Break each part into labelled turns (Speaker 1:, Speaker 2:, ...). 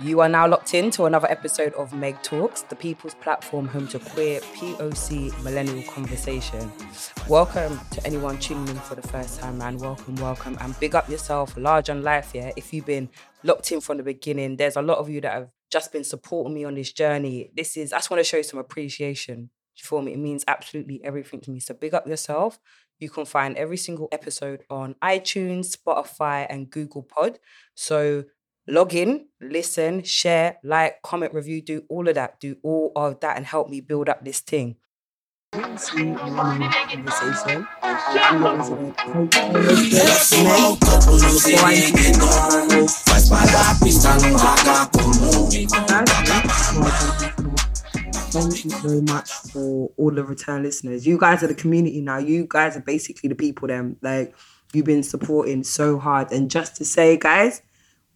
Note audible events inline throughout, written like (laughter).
Speaker 1: You are now locked in to another episode of Meg Talks, the people's platform home to queer POC millennial conversation. Welcome to anyone tuning in for the first time, man. Welcome, welcome, and big up yourself, large on life. Yeah, if you've been locked in from the beginning, there's a lot of you that have just been supporting me on this journey. This is, I just want to show you some appreciation for me. It means absolutely everything to me. So big up yourself. You can find every single episode on iTunes, Spotify, and Google Pod. So log in, listen, share, like, comment, review, do all of that. Do all of that and help me build up this thing. Thank you so much for all the return listeners. You guys are the community now. You guys are basically the people them like you've been supporting so hard. And just to say, guys,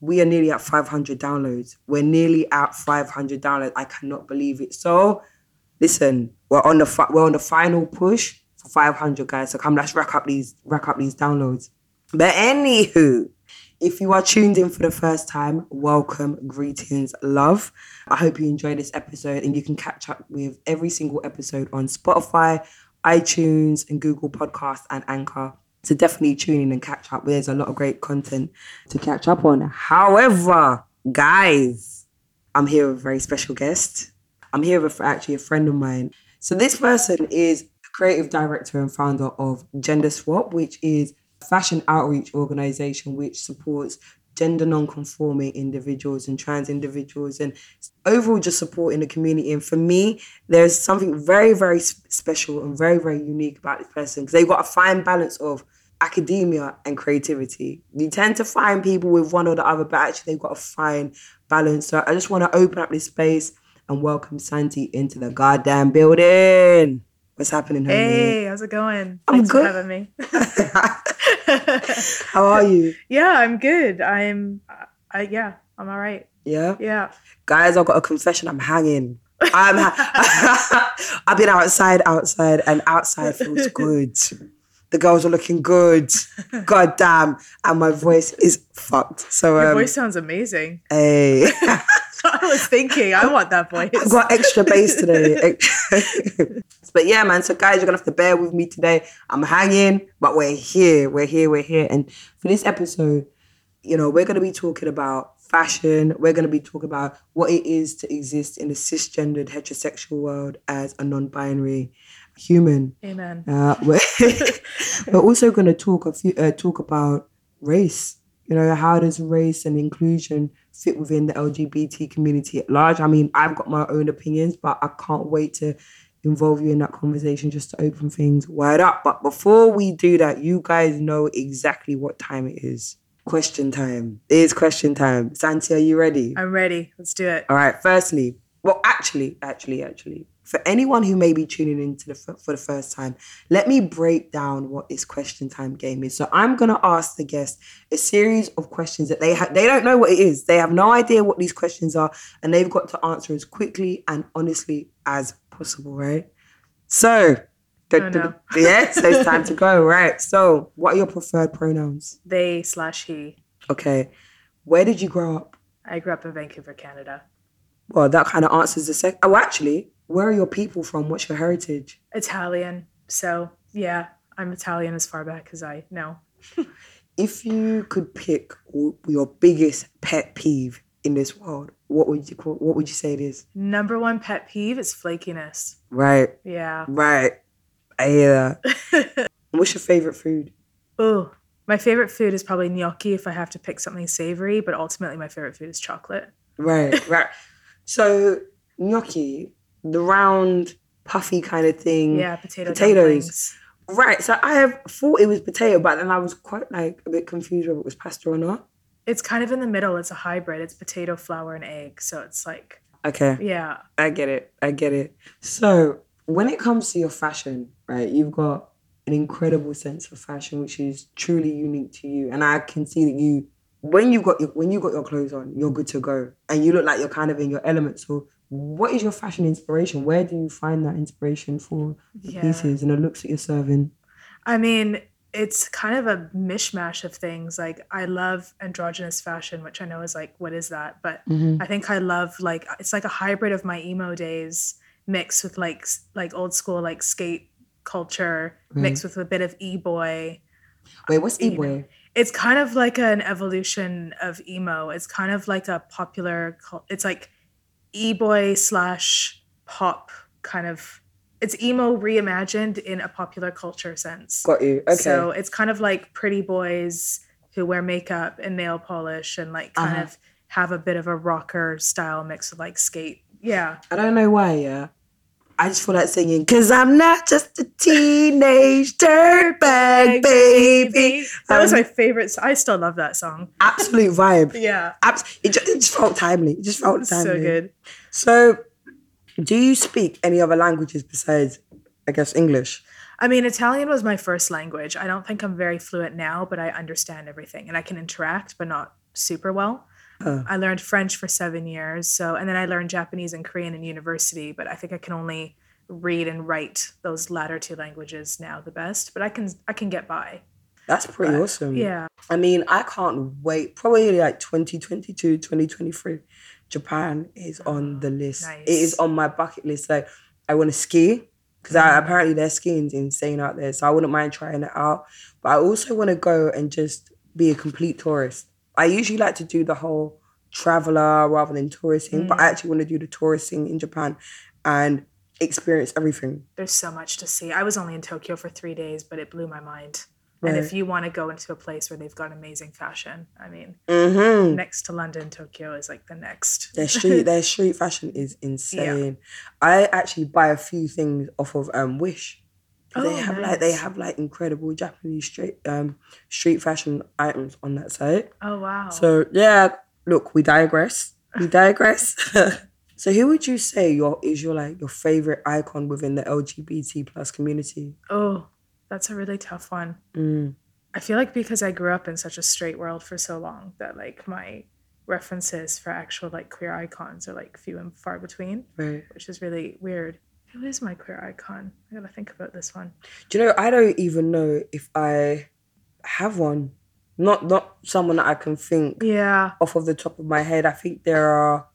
Speaker 1: we are nearly at 500 downloads. We're nearly at 500 downloads. I cannot believe it. So, listen, we're on the fi- we're on the final push for 500 guys. So come, let's rack up these rack up these downloads. But anywho, if you are tuned in for the first time, welcome, greetings, love. I hope you enjoy this episode and you can catch up with every single episode on Spotify, iTunes, and Google Podcasts and Anchor. So definitely tune in and catch up. There's a lot of great content to catch up on. However, guys, I'm here with a very special guest. I'm here with actually a friend of mine. So this person is creative director and founder of Gender Swap, which is fashion outreach organization which supports gender non-conforming individuals and trans individuals and overall just supporting the community. And for me there's something very very special and very very unique about this person because they've got a fine balance of academia and creativity. You tend to find people with one or the other but actually they've got a fine balance. So i just want to open up this space and welcome santi into the goddamn building what's happening homie?
Speaker 2: Hey, how's it going?
Speaker 1: I'm
Speaker 2: Thanks
Speaker 1: good.
Speaker 2: for having me. (laughs)
Speaker 1: how are you
Speaker 2: yeah, I'm good. I'm, I yeah, I'm all right.
Speaker 1: yeah
Speaker 2: Yeah.
Speaker 1: guys, I've got a confession. I'm hanging. I'm. Ha- (laughs) I've been outside, outside, and outside feels good. The girls are looking good. God damn, and my voice is fucked. So
Speaker 2: Your
Speaker 1: um,
Speaker 2: voice sounds amazing.
Speaker 1: hey, (laughs) (laughs)
Speaker 2: I was thinking, I want that voice.
Speaker 1: I've got extra bass today. (laughs) but yeah, man. So guys, you're gonna have to bear with me today. I'm hanging, but we're here. We're here. We're here. And for this episode, you know, we're gonna be talking about fashion. We're gonna be talking about what it is to exist in a cisgendered heterosexual world as a non-binary human.
Speaker 2: Amen.
Speaker 1: Uh, we're, (laughs) we're also going to talk a few, uh, talk about race. You know, how does race and inclusion fit within the LGBT community at large? I mean, I've got my own opinions, but I can't wait to involve you in that conversation just to open things wide up. But before we do that, you guys know exactly what time it is. Question time. It is question time. Santi, are you ready?
Speaker 2: I'm ready. Let's do it.
Speaker 1: All right. Firstly, well, actually, actually, actually, for anyone who may be tuning in to the for the first time, let me break down what this question time game is. So I'm gonna ask the guest a series of questions that they ha- they don't know what it is. They have no idea what these questions are, and they've got to answer as quickly and honestly as possible. Right. So.
Speaker 2: Oh, no. (laughs)
Speaker 1: yeah, so it's time to go, right? So, what are your preferred pronouns?
Speaker 2: They slash he.
Speaker 1: Okay. Where did you grow up?
Speaker 2: I grew up in Vancouver, Canada.
Speaker 1: Well, that kind of answers the second. Oh, actually, where are your people from? What's your heritage?
Speaker 2: Italian. So yeah, I'm Italian as far back as I know. (laughs)
Speaker 1: If you could pick your biggest pet peeve in this world, what would you call? What would you say it is?
Speaker 2: Number one pet peeve is flakiness.
Speaker 1: Right,
Speaker 2: Yeah.
Speaker 1: right. I hear that. (laughs) What's your favorite food?
Speaker 2: oh, my favorite food is probably gnocchi if I have to pick something savory, but ultimately my favorite food is chocolate.
Speaker 1: Right, right. (laughs) So gnocchi, the round, puffy kind of thing.
Speaker 2: Yeah, potato
Speaker 1: Potatoes.
Speaker 2: dumplings.
Speaker 1: Right. So I have thought it was potato, but then I was quite like a bit confused whether it was pasta or not.
Speaker 2: It's kind of in the middle. It's a hybrid. It's potato, flour, and egg. So it's like,
Speaker 1: Okay.
Speaker 2: yeah.
Speaker 1: I get it. I get it. So when it comes to your fashion, right, you've got an incredible sense of fashion, which is truly unique to you. And I can see that you, when you got your when you got your clothes on, you're good to go, and you look like you're kind of in your element. So, what is your fashion inspiration? Where do you find that inspiration for the
Speaker 2: Yeah.
Speaker 1: pieces and the looks that you're serving?
Speaker 2: I mean, it's kind of a mishmash of things. Like I love androgynous fashion, which I know is like, what is that? But
Speaker 1: Mm-hmm.
Speaker 2: I think I love like it's like a hybrid of my emo days mixed with like like old school like skate culture mixed with a bit of e-boy.
Speaker 1: Wait, what's
Speaker 2: know.
Speaker 1: e-boy?
Speaker 2: It's kind of like an evolution of emo. It's kind of like a popular it's like e-boy slash pop kind of it's emo reimagined in a popular culture sense.
Speaker 1: Got you. Okay.
Speaker 2: So it's kind of like pretty boys who wear makeup and nail polish and like kind
Speaker 1: Uh-huh.
Speaker 2: of have a bit of a rocker style mix with like skate. Yeah.
Speaker 1: I don't know why, yeah. I just feel like singing, cause I'm not just a teenage dirtbag baby.
Speaker 2: That was
Speaker 1: Um,
Speaker 2: my favorite. I still love that song.
Speaker 1: Absolute vibe. (laughs)
Speaker 2: Yeah.
Speaker 1: Abs- it, just, it just felt timely. It just felt timely.
Speaker 2: So good.
Speaker 1: So, do you speak any other languages besides, I guess, English?
Speaker 2: I mean, Italian was my first language. I don't think I'm very fluent now, but I understand everything and I can interact, but not super well. I learned French for seven years. So, and then I learned Japanese and Korean in university, but I think I can only read and write those latter two languages now the best, but I can, I can get by.
Speaker 1: That's pretty
Speaker 2: But,
Speaker 1: awesome.
Speaker 2: Yeah.
Speaker 1: I mean, I can't wait. Probably like 2022, 2023. Japan is on ah, the list.
Speaker 2: Nice.
Speaker 1: It is on my bucket list. Like, I want to ski because mm-hmm. apparently their skiing's insane out there. So I wouldn't mind trying it out. But I also want to go and just be a complete tourist. I usually like to do the whole traveler rather than touristing, but I actually want to do the touristing in Japan and experience everything.
Speaker 2: There's so much to see. I was only in Tokyo for three days, but it blew my mind. And if you want to go into a place where they've got amazing fashion, I mean,
Speaker 1: Mm-hmm.
Speaker 2: next to London, Tokyo is like the next.
Speaker 1: Their (laughs) street, their street fashion is insane. I actually buy a few things off of um Wish. They
Speaker 2: Oh,
Speaker 1: have like they have like incredible Japanese street um street fashion items on that site.
Speaker 2: Oh wow.
Speaker 1: So yeah, look, we digress. We (laughs) digress. (laughs) so who would you say your is your like your favorite icon within the LGBT plus community?
Speaker 2: oh, that's a really tough one.
Speaker 1: Mm.
Speaker 2: I feel like because I grew up in such a straight world for so long that like my references for actual like queer icons are like few and far between,
Speaker 1: Right.
Speaker 2: which is really weird. Who is my queer icon? I gotta think about this one.
Speaker 1: Do you know I don't even know if I have one. Not not someone that I can think
Speaker 2: Yeah.
Speaker 1: off of the top of my head. I think there are,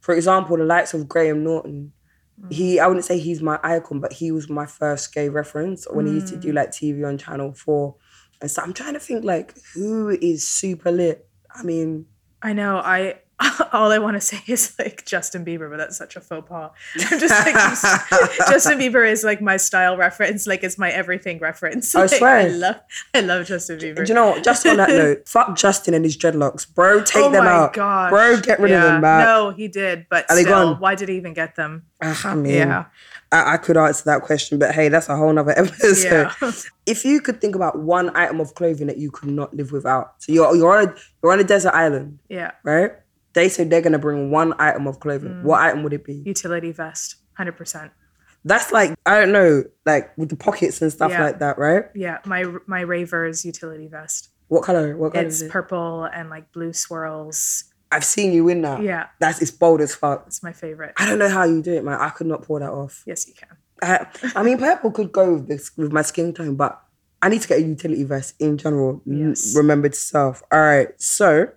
Speaker 1: for example, the likes of Graham Norton. Mm. He, I wouldn't say he's my icon, but he was my first gay reference when he used to do mm. like TV on Channel Four, and so I'm trying to think like who is super lit. I mean,
Speaker 2: I know. I (laughs) all I want to say is like Justin Bieber, but that's such a faux pas. I'm just like (laughs) Justin Bieber is like my style reference, like it's my everything reference.
Speaker 1: I (laughs)
Speaker 2: Like,
Speaker 1: swear.
Speaker 2: I love, I love Justin Bieber.
Speaker 1: do you know what? Just on that note, fuck Justin and his dreadlocks, bro. Take
Speaker 2: oh
Speaker 1: them
Speaker 2: my
Speaker 1: out,
Speaker 2: gosh.
Speaker 1: bro. Get rid of them, man.
Speaker 2: No, he did, but
Speaker 1: Are
Speaker 2: still, why did he even get them?
Speaker 1: Ah, I mean,
Speaker 2: Yeah,
Speaker 1: I, I could answer that question, but hey, that's a whole nother episode.
Speaker 2: yeah.
Speaker 1: if you could think about one item of clothing that you could not live without, so you're you're on a you're on a desert island,
Speaker 2: yeah.
Speaker 1: right? They said they're gonna bring one item of clothing.
Speaker 2: Mm.
Speaker 1: What item would it be?
Speaker 2: Utility vest, hundred percent.
Speaker 1: That's like I don't know, like with the pockets and stuff
Speaker 2: Yeah.
Speaker 1: like that, right?
Speaker 2: Yeah, my my Ravers utility vest.
Speaker 1: What color? What color
Speaker 2: It's
Speaker 1: is it?
Speaker 2: purple and like blue swirls.
Speaker 1: I've seen you in that.
Speaker 2: Yeah,
Speaker 1: That's it's bold as fuck.
Speaker 2: it's my favorite.
Speaker 1: I don't know how you do it, man. I could not pull that off.
Speaker 2: Yes, you can.
Speaker 1: I, I mean, purple could go with this with my skin tone, but I need to get a utility vest in general.
Speaker 2: Yes.
Speaker 1: Remember to self. All right. So,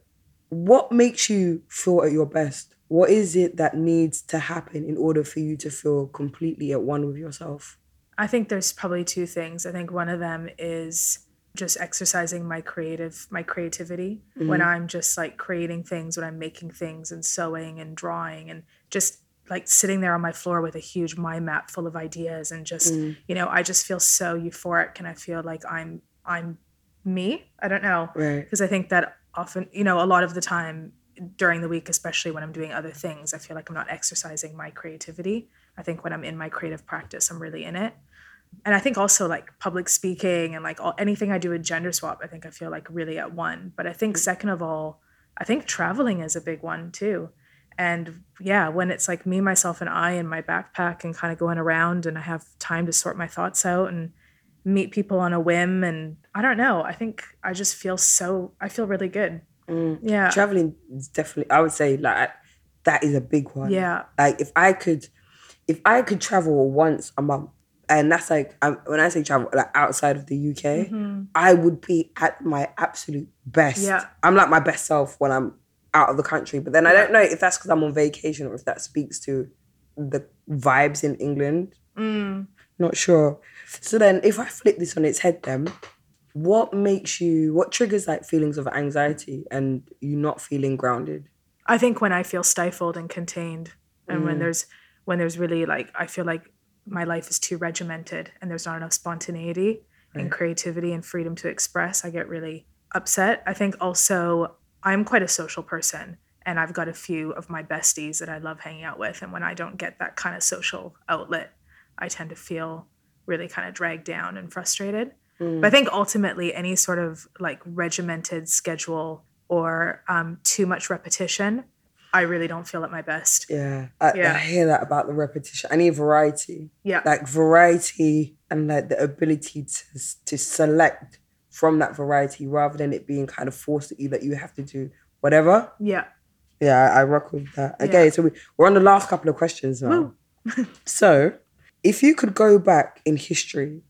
Speaker 1: what makes you feel at your best? What is it that needs to happen in order for you to feel completely at one with yourself?
Speaker 2: I think there's probably two things. I think one of them is just exercising my creative my creativity when mm-hmm. I'm just like creating things, when I'm making things and sewing and drawing and just like sitting there on my floor with a huge mind map full of ideas and just mm. you know I just feel so euphoric and I feel like I'm I'm me. I don't know
Speaker 1: Right.
Speaker 2: because I think that often, you know, a lot of the time during the week, especially when I'm doing other things, I feel like I'm not exercising my creativity. I think when I'm in my creative practice, I'm really in it. And I think also like public speaking and like all, anything I do with gender swap, I think I feel like really at one. But I think second of all, I think traveling is a big one too. And yeah, when it's like me, myself, and I in my backpack and kind of going around and I have time to sort my thoughts out and meet people on a whim and I don't know. I think I just feel so I feel really good. Yeah.
Speaker 1: Traveling is definitely, I would say, like, that is a big one.
Speaker 2: Yeah.
Speaker 1: Like, if I could, if I could travel once a month and that's like um, when I say travel, like outside of the UK,
Speaker 2: Mhm.
Speaker 1: I would be at my absolute best.
Speaker 2: Yeah.
Speaker 1: I'm like my best self when I'm out of the country. But then I don't know if that's because I'm on vacation or if that speaks to the vibes in England.
Speaker 2: Mm.
Speaker 1: Not sure. So then, if I flip this on its head, then what makes you? What triggers like feelings of anxiety and you not feeling grounded?
Speaker 2: I think when I feel stifled and contained, and when
Speaker 1: Mm.
Speaker 2: there's when there's really like I feel like my life is too regimented and there's not enough spontaneity and creativity and freedom to express, I get really upset. I think also I'm quite a social person and I've got a few of my besties that I love hanging out with and when I don't get that kind of social outlet, I tend to feel really kind of dragged down and frustrated.
Speaker 1: Mm.
Speaker 2: But I think ultimately, any sort of like regimented schedule or um, too much repetition, I really don't feel at my best.
Speaker 1: Yeah, I,
Speaker 2: Yeah.
Speaker 1: I hear that about the repetition. I need variety.
Speaker 2: Yeah.
Speaker 1: like variety and like the ability to to select from that variety rather than it being kind of forced at you that you have to do whatever.
Speaker 2: Yeah.
Speaker 1: Yeah, I, I rock with that.
Speaker 2: Yeah.
Speaker 1: Okay, so we, we're on the last couple of questions now. (laughs) So, if you could go back in history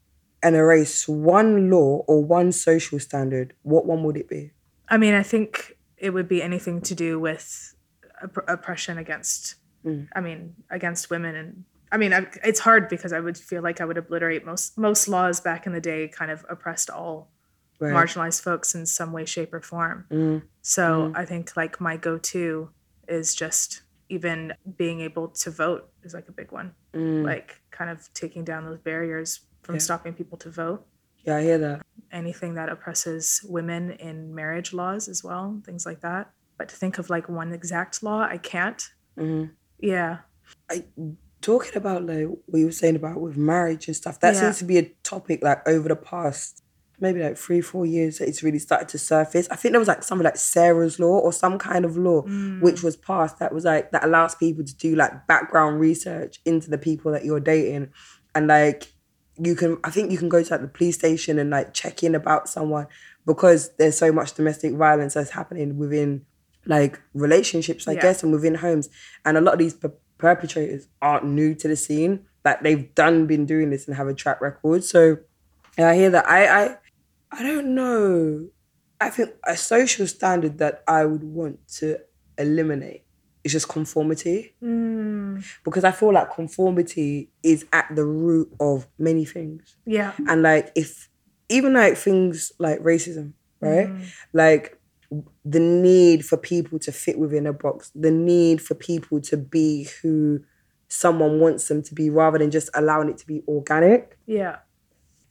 Speaker 1: and erase one law or one social standard, what one would it be?
Speaker 2: I mean, I think it would be anything to do with opp- oppression against,
Speaker 1: Mm.
Speaker 2: I mean, against women. And I mean, I, it's hard because I would feel like I would obliterate most most laws back in the day, kind of oppressed all
Speaker 1: Right.
Speaker 2: marginalized folks in some way, shape, or form.
Speaker 1: Mm,
Speaker 2: So
Speaker 1: Mm.
Speaker 2: I think like my go to is just even being able to vote is like a big one.
Speaker 1: mm.
Speaker 2: Like kind of taking down those barriers from
Speaker 1: Yeah.
Speaker 2: stopping people to vote.
Speaker 1: yeah, I hear that.
Speaker 2: Anything that oppresses women in marriage laws as well, things like that. But to think of like one exact law, I can't.
Speaker 1: Mm.
Speaker 2: Yeah.
Speaker 1: talking about like what you were saying about with marriage and stuff, that
Speaker 2: Yeah.
Speaker 1: seems to be a topic like over the past maybe like three, four years that it's really started to surface. I think there was like something like Sarah's law or some kind of law
Speaker 2: Mm.
Speaker 1: which was passed that was like that allows people to do like background research into the people that you're dating and like you can I think you can go to like the police station and like check in about someone because there's so much domestic violence that's happening within like relationships, I
Speaker 2: Yeah.
Speaker 1: guess, and within homes. And a lot of these per- perpetrators aren't new to the scene. Like they've done been doing this and have a track record. So and I hear that. I I I don't know. I think a social standard that I would want to eliminate is just conformity.
Speaker 2: Mm.
Speaker 1: Because I feel like conformity is at the root of many things.
Speaker 2: Yeah.
Speaker 1: And like if even like things like racism, right?
Speaker 2: Mm.
Speaker 1: like the need for people to fit within a box, the need for people to be who someone wants them to be rather than just allowing it to be organic.
Speaker 2: Yeah.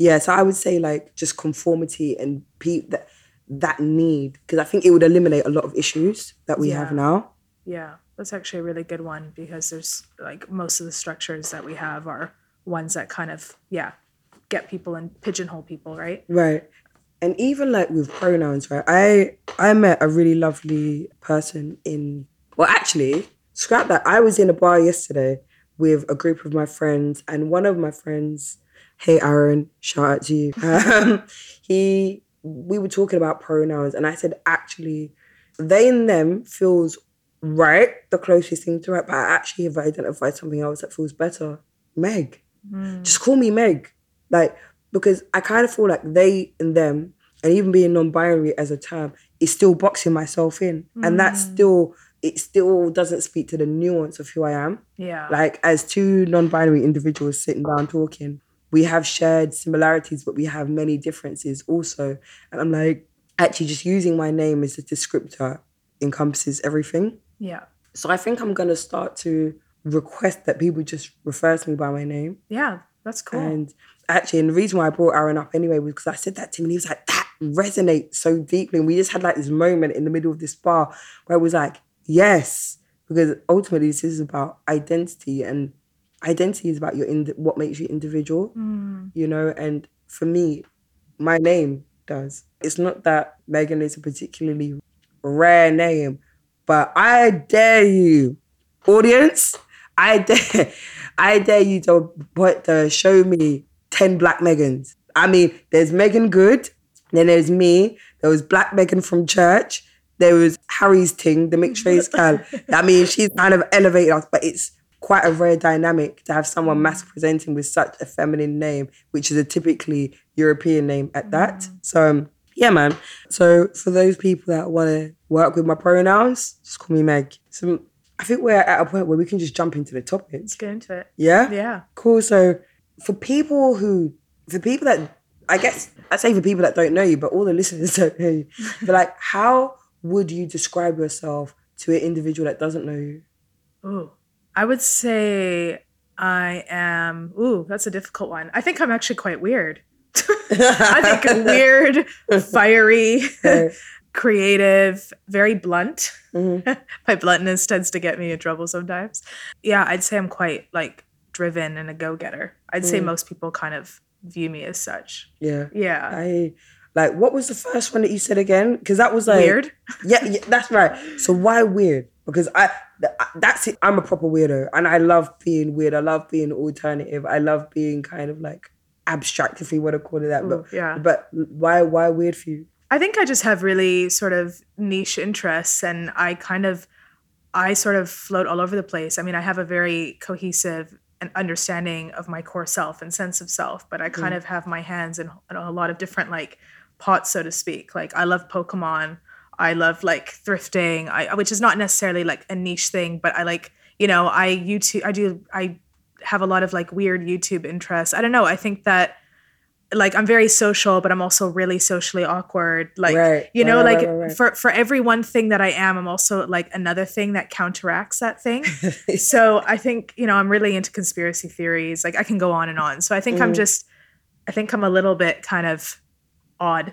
Speaker 1: Yeah, so I would say like just conformity and pe- that that need because I think it would eliminate a lot of issues that we have now.
Speaker 2: Yeah. That's actually a really good one because there's like most of the structures that we have are ones that kind of, yeah, get people and pigeonhole people, right?
Speaker 1: Right. And even like with pronouns, right? I I met a really lovely person in well actually, scrap that. I was in a bar yesterday with a group of my friends and one of my friends, hey Aaron, shout out to you. (laughs) Um, he we were talking about pronouns and I said actually they and them feels right, the closest thing to right, but I actually have identified something else that feels better. Meg
Speaker 2: Mm.
Speaker 1: just call me Meg. Like, because I kind of feel like they and them, and even being non-binary as a term, is still boxing myself in. And that still, it still doesn't speak to the nuance of who I am.
Speaker 2: Yeah.
Speaker 1: Like, as two non-binary individuals sitting down talking, we have shared similarities, but we have many differences also. And I'm like, actually just using my name as a descriptor encompasses everything.
Speaker 2: yeah.
Speaker 1: So I think I'm gonna start to request that people just refer to me by my name.
Speaker 2: Yeah. That's cool.
Speaker 1: And actually, and the reason why I brought Aaron up anyway was because I said that to him and he was like, that resonates so deeply. And we just had like this moment in the middle of this bar where it was like, yes, because ultimately this is about identity and identity is about your ind- what makes you individual,
Speaker 2: Mm.
Speaker 1: you know? And for me, my name does. It's not that Megan is a particularly rare name, but I dare you, audience, I dare, (laughs) I dare you to put to show me ten black Megans. I mean, there's Meagan Good, then there's me. There was Black Megan from church. There was Harry's Ting, the mixed race (laughs) girl. I mean, she's kind of elevated us, but it's quite a rare dynamic to have someone mass presenting with such a feminine name, which is a typically European name at that. So um, yeah, man. So for those people that want to work with my pronouns, just call me Meg. So I think we're at a point where we can just jump into the topics.
Speaker 2: Let's get into it.
Speaker 1: Yeah.
Speaker 2: Yeah.
Speaker 1: Cool. So for people who, for people that, I guess I say for people that don't know you, but all the listeners (laughs) don't know you. But like, how would you describe yourself to an individual that doesn't know you?
Speaker 2: Ooh. I would say I am. Ooh, that's a difficult one. I think I'm actually quite weird. (laughs) I think (laughs) weird, fiery, (laughs) creative, very blunt.
Speaker 1: Mhm.
Speaker 2: My bluntness tends to get me in trouble sometimes. Yeah, I'd say I'm quite like driven and a go getter. I'd say
Speaker 1: Mm.
Speaker 2: most people kind of view me as such.
Speaker 1: Yeah.
Speaker 2: Yeah.
Speaker 1: I like. What was the first one that you said again? Because that was like
Speaker 2: Weird.
Speaker 1: Yeah, yeah, that's right. So why weird? Because I th- that's it. I'm a proper weirdo, and I love being weird. I love being alternative. I love being kind of like abstract, if you want to call it that.
Speaker 2: Ooh,
Speaker 1: but
Speaker 2: yeah.
Speaker 1: but why why weird for you?
Speaker 2: I think I just have really sort of niche interests and I kind of I sort of float all over the place. I mean, I have a very cohesive and understanding of my core self and sense of self, but I kind mm. of have my hands in, in a lot of different like pots, so to speak. Like I love Pokemon. I love like thrifting, I, which is not necessarily like a niche thing, but I like, you know, I YouTube, I do, I have a lot of like weird YouTube interests. I don't know. I think that like I'm very social, but I'm also really socially awkward. Like
Speaker 1: Right,
Speaker 2: you know,
Speaker 1: right,
Speaker 2: like
Speaker 1: right,
Speaker 2: for for every one thing that I am, I'm also like another thing that counteracts that thing. (laughs) so I think you know I'm really into conspiracy theories. Like I can go on and on. So I think I'm
Speaker 1: Mhm.
Speaker 2: just, I think I'm a little bit kind of odd.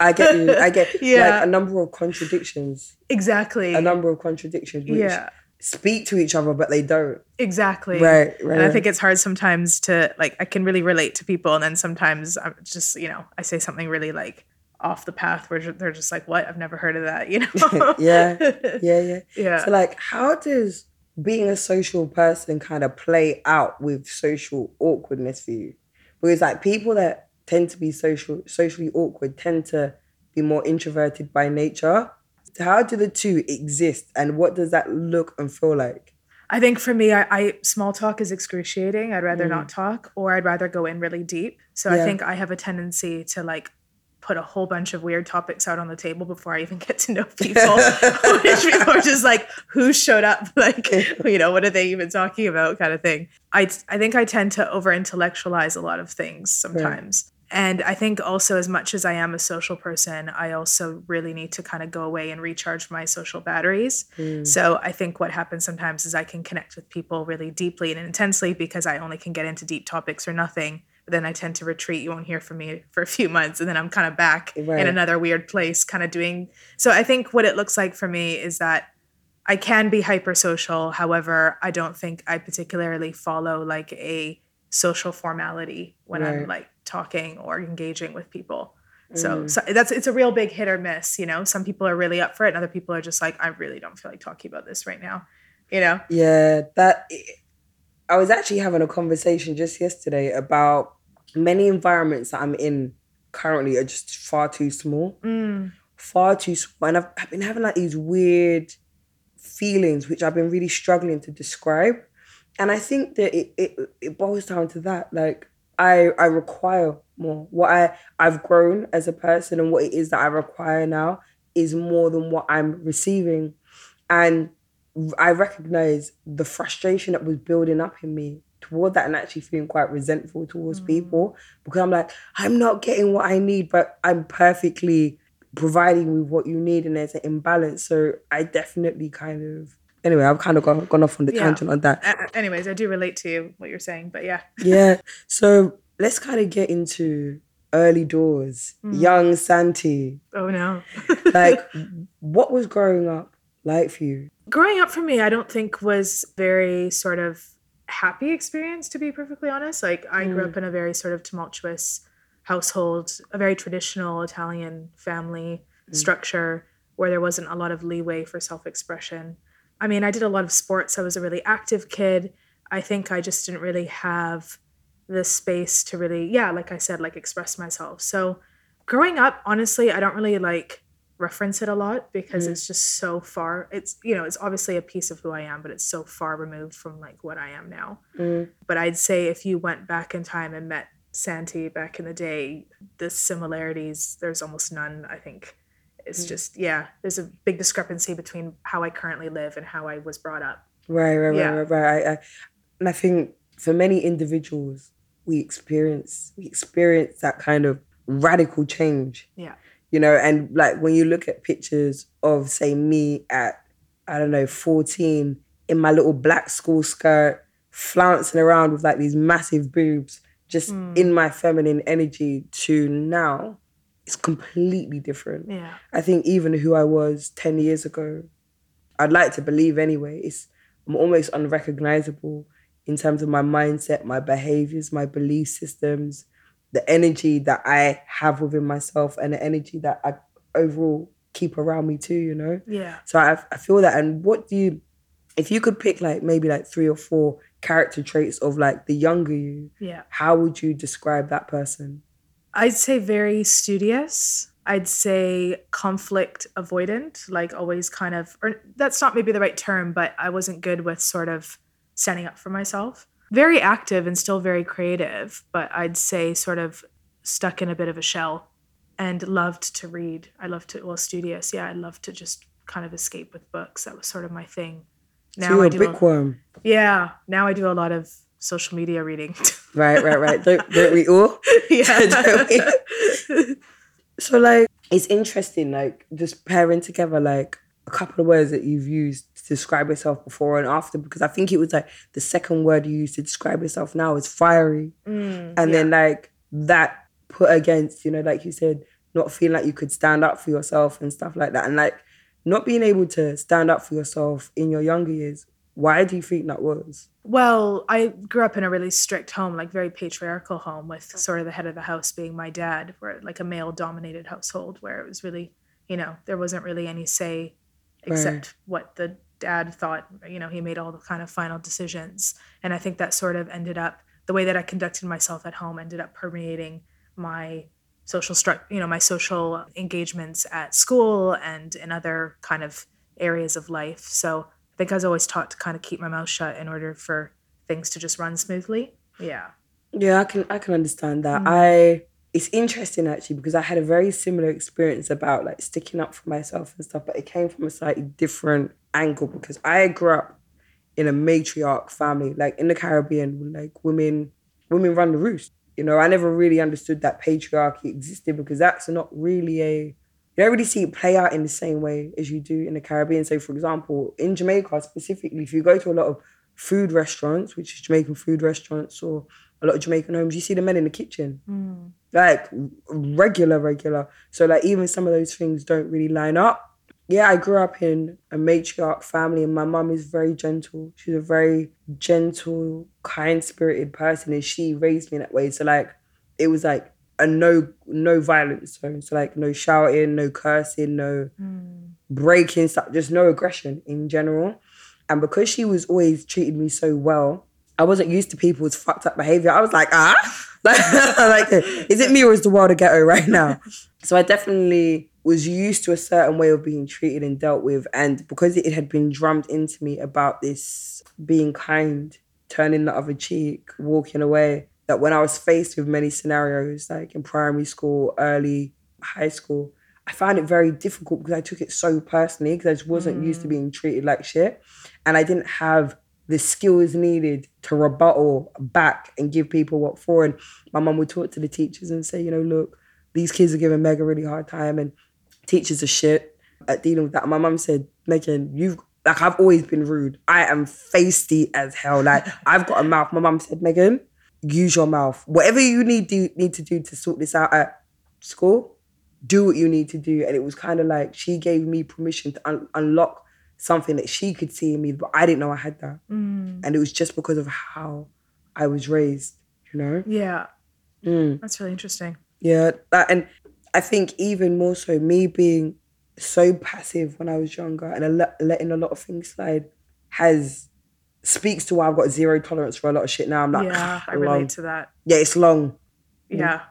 Speaker 1: I get you. I get (laughs)
Speaker 2: Yeah.
Speaker 1: like a number of contradictions.
Speaker 2: exactly.
Speaker 1: A number of contradictions which
Speaker 2: yeah.
Speaker 1: speak to each other, but they don't.
Speaker 2: Exactly.
Speaker 1: Right, right.
Speaker 2: And I think it's hard sometimes to like I can really relate to people, and then sometimes I'm just you know I say something really like off the path where they're just like, "What? I've never heard of that." You know? (laughs)
Speaker 1: Yeah. yeah, yeah. (laughs)
Speaker 2: yeah.
Speaker 1: So, like, how does being a social person kind of play out with social awkwardness for you? Because, like, people that tend to be social, socially awkward tend to be more introverted by nature. So how do the two exist, and what does that look and feel like?
Speaker 2: I think for me, I, I small talk is excruciating. I'd rather not talk, or I'd rather go in really deep. So
Speaker 1: Mm. Yeah.
Speaker 2: I think I have a tendency to like put a whole bunch of weird topics out on the table before I even get to know (laughs) people. Which people are just like, who showed up? (laughs) Like, (laughs) you know, what are they even talking about? Kind of thing. I I think I tend to over intellectualize a lot of things sometimes. And I think also, as much as I am a social person, I also really need to kind of go away and recharge my social batteries. Mm. So I think what happens sometimes is I can connect with people really deeply and intensely because I only can get into deep topics or nothing. But then I tend to retreat. You won't hear from me for a few months, and then I'm kind of back
Speaker 1: Right.
Speaker 2: in another weird place, kind of doing. So I think what it looks like for me is that I can be hypersocial. However, I don't think I particularly follow like a social formality when I'm like talking or engaging with people. So, so that's it's a real big hit or miss, you know. Some people are really up for it, and other people are just like, I really don't feel like talking about this right now, you know.
Speaker 1: Yeah, that I was actually having a conversation just yesterday about many environments that I'm in currently are just far too small.
Speaker 2: Mm,
Speaker 1: Far too small. And I've, I've been having like these weird feelings which I've been really struggling to describe. And I think that it, it it boils down to that. Like I I require more. What I, I've grown as a person and what it is that I require now is more than what I'm receiving. And I recognize the frustration that was building up in me toward that and actually feeling quite resentful towards mm. people because I'm like, I'm not getting what I need, but I'm perfectly providing with what you need and there's an imbalance. So I definitely kind of anyway, I've kind of gone, gone off on the
Speaker 2: Yeah.
Speaker 1: tangent on that.
Speaker 2: a- anyways, I do relate to you, what you're saying, but yeah. (laughs)
Speaker 1: Yeah. So let's kind of get into early doors. Mm. Young Santi.
Speaker 2: Oh no. (laughs)
Speaker 1: Like what was growing up like for you?
Speaker 2: growing up for me, I don't think was very sort of happy experience to be perfectly honest. Like I grew up mm. in a very sort of tumultuous household, a very traditional Italian family mm. structure where there wasn't a lot of leeway for self-expression. I mean, I did a lot of sports. I was a really active kid. I think I just didn't really have the space to really, yeah, like I said, like express myself. So growing up, honestly, I don't really like reference it a lot because
Speaker 1: Mm.
Speaker 2: it's just so far it's you know it's obviously a piece of who i am but it's so far removed from like what i am now
Speaker 1: Mm.
Speaker 2: but i'd say if you went back in time and met santi back in the day the similarities there's almost none i think it's
Speaker 1: Mm.
Speaker 2: just yeah there's a big discrepancy between how i currently live and how i was brought up
Speaker 1: Right, right,
Speaker 2: Yeah.
Speaker 1: right, right, right. I, I, and I think for many individuals, we experience we experience that kind of radical change.
Speaker 2: Yeah.
Speaker 1: You know, and like when you look at pictures of say me at I don't know, 14 in my little black school skirt, flouncing around with like these massive boobs, just
Speaker 2: Mm.
Speaker 1: in my feminine energy to now, it's completely different.
Speaker 2: yeah
Speaker 1: I think even who I was 10 years ago, I'd like to believe anyway, it's I'm almost unrecognizable in terms of my mindset, my behaviors, my belief systems, the energy that I have within myself and the energy that I overall keep around me too, you know?
Speaker 2: yeah
Speaker 1: So I, I feel that. And what do you, if you could pick like maybe like three or four character traits of like the younger you,
Speaker 2: yeah
Speaker 1: how would you describe that person?
Speaker 2: I'd say very studious. I'd say conflict avoidant, like always kind of, or that's not maybe the right term, but I wasn't good with sort of standing up for myself. Very active and still very creative, but I'd say sort of stuck in a bit of a shell and loved to read. I loved to, well, studious. Yeah, I loved to just kind of escape with books. That was sort of my thing.
Speaker 1: so you're
Speaker 2: I do a-
Speaker 1: bookworm.
Speaker 2: yeah, now I do a lot of social media reading. (laughs)
Speaker 1: Right, right, right. Don't, don't we all? (laughs)
Speaker 2: yeah. (laughs)
Speaker 1: So like it's interesting, like just pairing together like a couple of words that you've used to describe yourself before and after, because I think it was like the second word you used to describe yourself now is fiery.
Speaker 2: Mm,
Speaker 1: And
Speaker 2: yeah.
Speaker 1: then like that put against, you know, like you said, not feeling like you could stand up for yourself and stuff like that. And like not being able to stand up for yourself in your younger years. Why do you think that was?
Speaker 2: Well, I grew up in a really strict home, like very patriarchal home, with oh. sort of the head of the house being my dad, where like a male dominated household where it was really, you know, there wasn't really any say except what the dad thought. You know, he made all the kind of final decisions. And I think that sort of ended up the way that I conducted myself at home ended up permeating my social stru- you know, my social engagements at school and in other kind of areas of life. So think I was always taught to kind of keep my mouth shut in order for things to just run smoothly. Yeah.
Speaker 1: Yeah, I can I can understand that.
Speaker 2: Mm.
Speaker 1: I it's interesting actually because I had a very similar experience about like sticking up for myself and stuff, but it came from a slightly different angle because I grew up in a matriarch family, like in the Caribbean, like women women run the roost. You know, I never really understood that patriarchy existed because that's not really a you don't really see it play out in the same way as you do in the Caribbean. So, for example, in Jamaica specifically, if you go to a lot of food restaurants, which is Jamaican food restaurants or a lot of Jamaican homes, you see the men in the kitchen,
Speaker 2: Mm.
Speaker 1: like regular, regular. So, like, even some of those things don't really line up. Yeah, I grew up in a matriarch family, and my mum is very gentle. She's a very gentle, kind spirited person, and she raised me in that way. So, like, it was like a no no violence zone. So, like, no shouting, no cursing, no
Speaker 2: Mm.
Speaker 1: breaking stuff, just no aggression in general. And because she was always treating me so well, I wasn't used to people's fucked up behavior. I was like, ah, (laughs) (laughs) like, is it me or is the world a ghetto right now? (laughs) So I definitely was used to a certain way of being treated and dealt with. And because it had been drummed into me about this being kind, turning the other cheek, walking away, that when I was faced with many scenarios, like in primary school, early high school, I found it very difficult because I took it so personally because I just wasn't used to mm. being treated like shit. And I didn't have the skills needed to rebuttal back and give people what for. And my mum would talk to the teachers and say, you know, look, these kids are giving Meg a really hard time and teachers are shit at dealing with that. And my mum said, Megan, you've like I've always been rude. I am feisty as hell. Like I've got a mouth. My mum said, Megan, use your mouth. Whatever you need do, need to do to sort this out at school, do what you need to do. And it was kind of like she gave me permission to un- unlock something that she could see in me, but I didn't know I had that.
Speaker 2: Mm.
Speaker 1: And it was just because of how I was raised, you know?
Speaker 2: Yeah.
Speaker 1: Mm.
Speaker 2: That's really interesting.
Speaker 1: Yeah, that, and I think even more so, me being so passive when I was younger and a le- letting a lot of things slide has speaks to why I've got zero tolerance for a lot of shit now. I'm like,
Speaker 2: yeah,
Speaker 1: "Ah,
Speaker 2: I
Speaker 1: long."
Speaker 2: relate to that.
Speaker 1: Yeah, it's long.
Speaker 2: Yeah.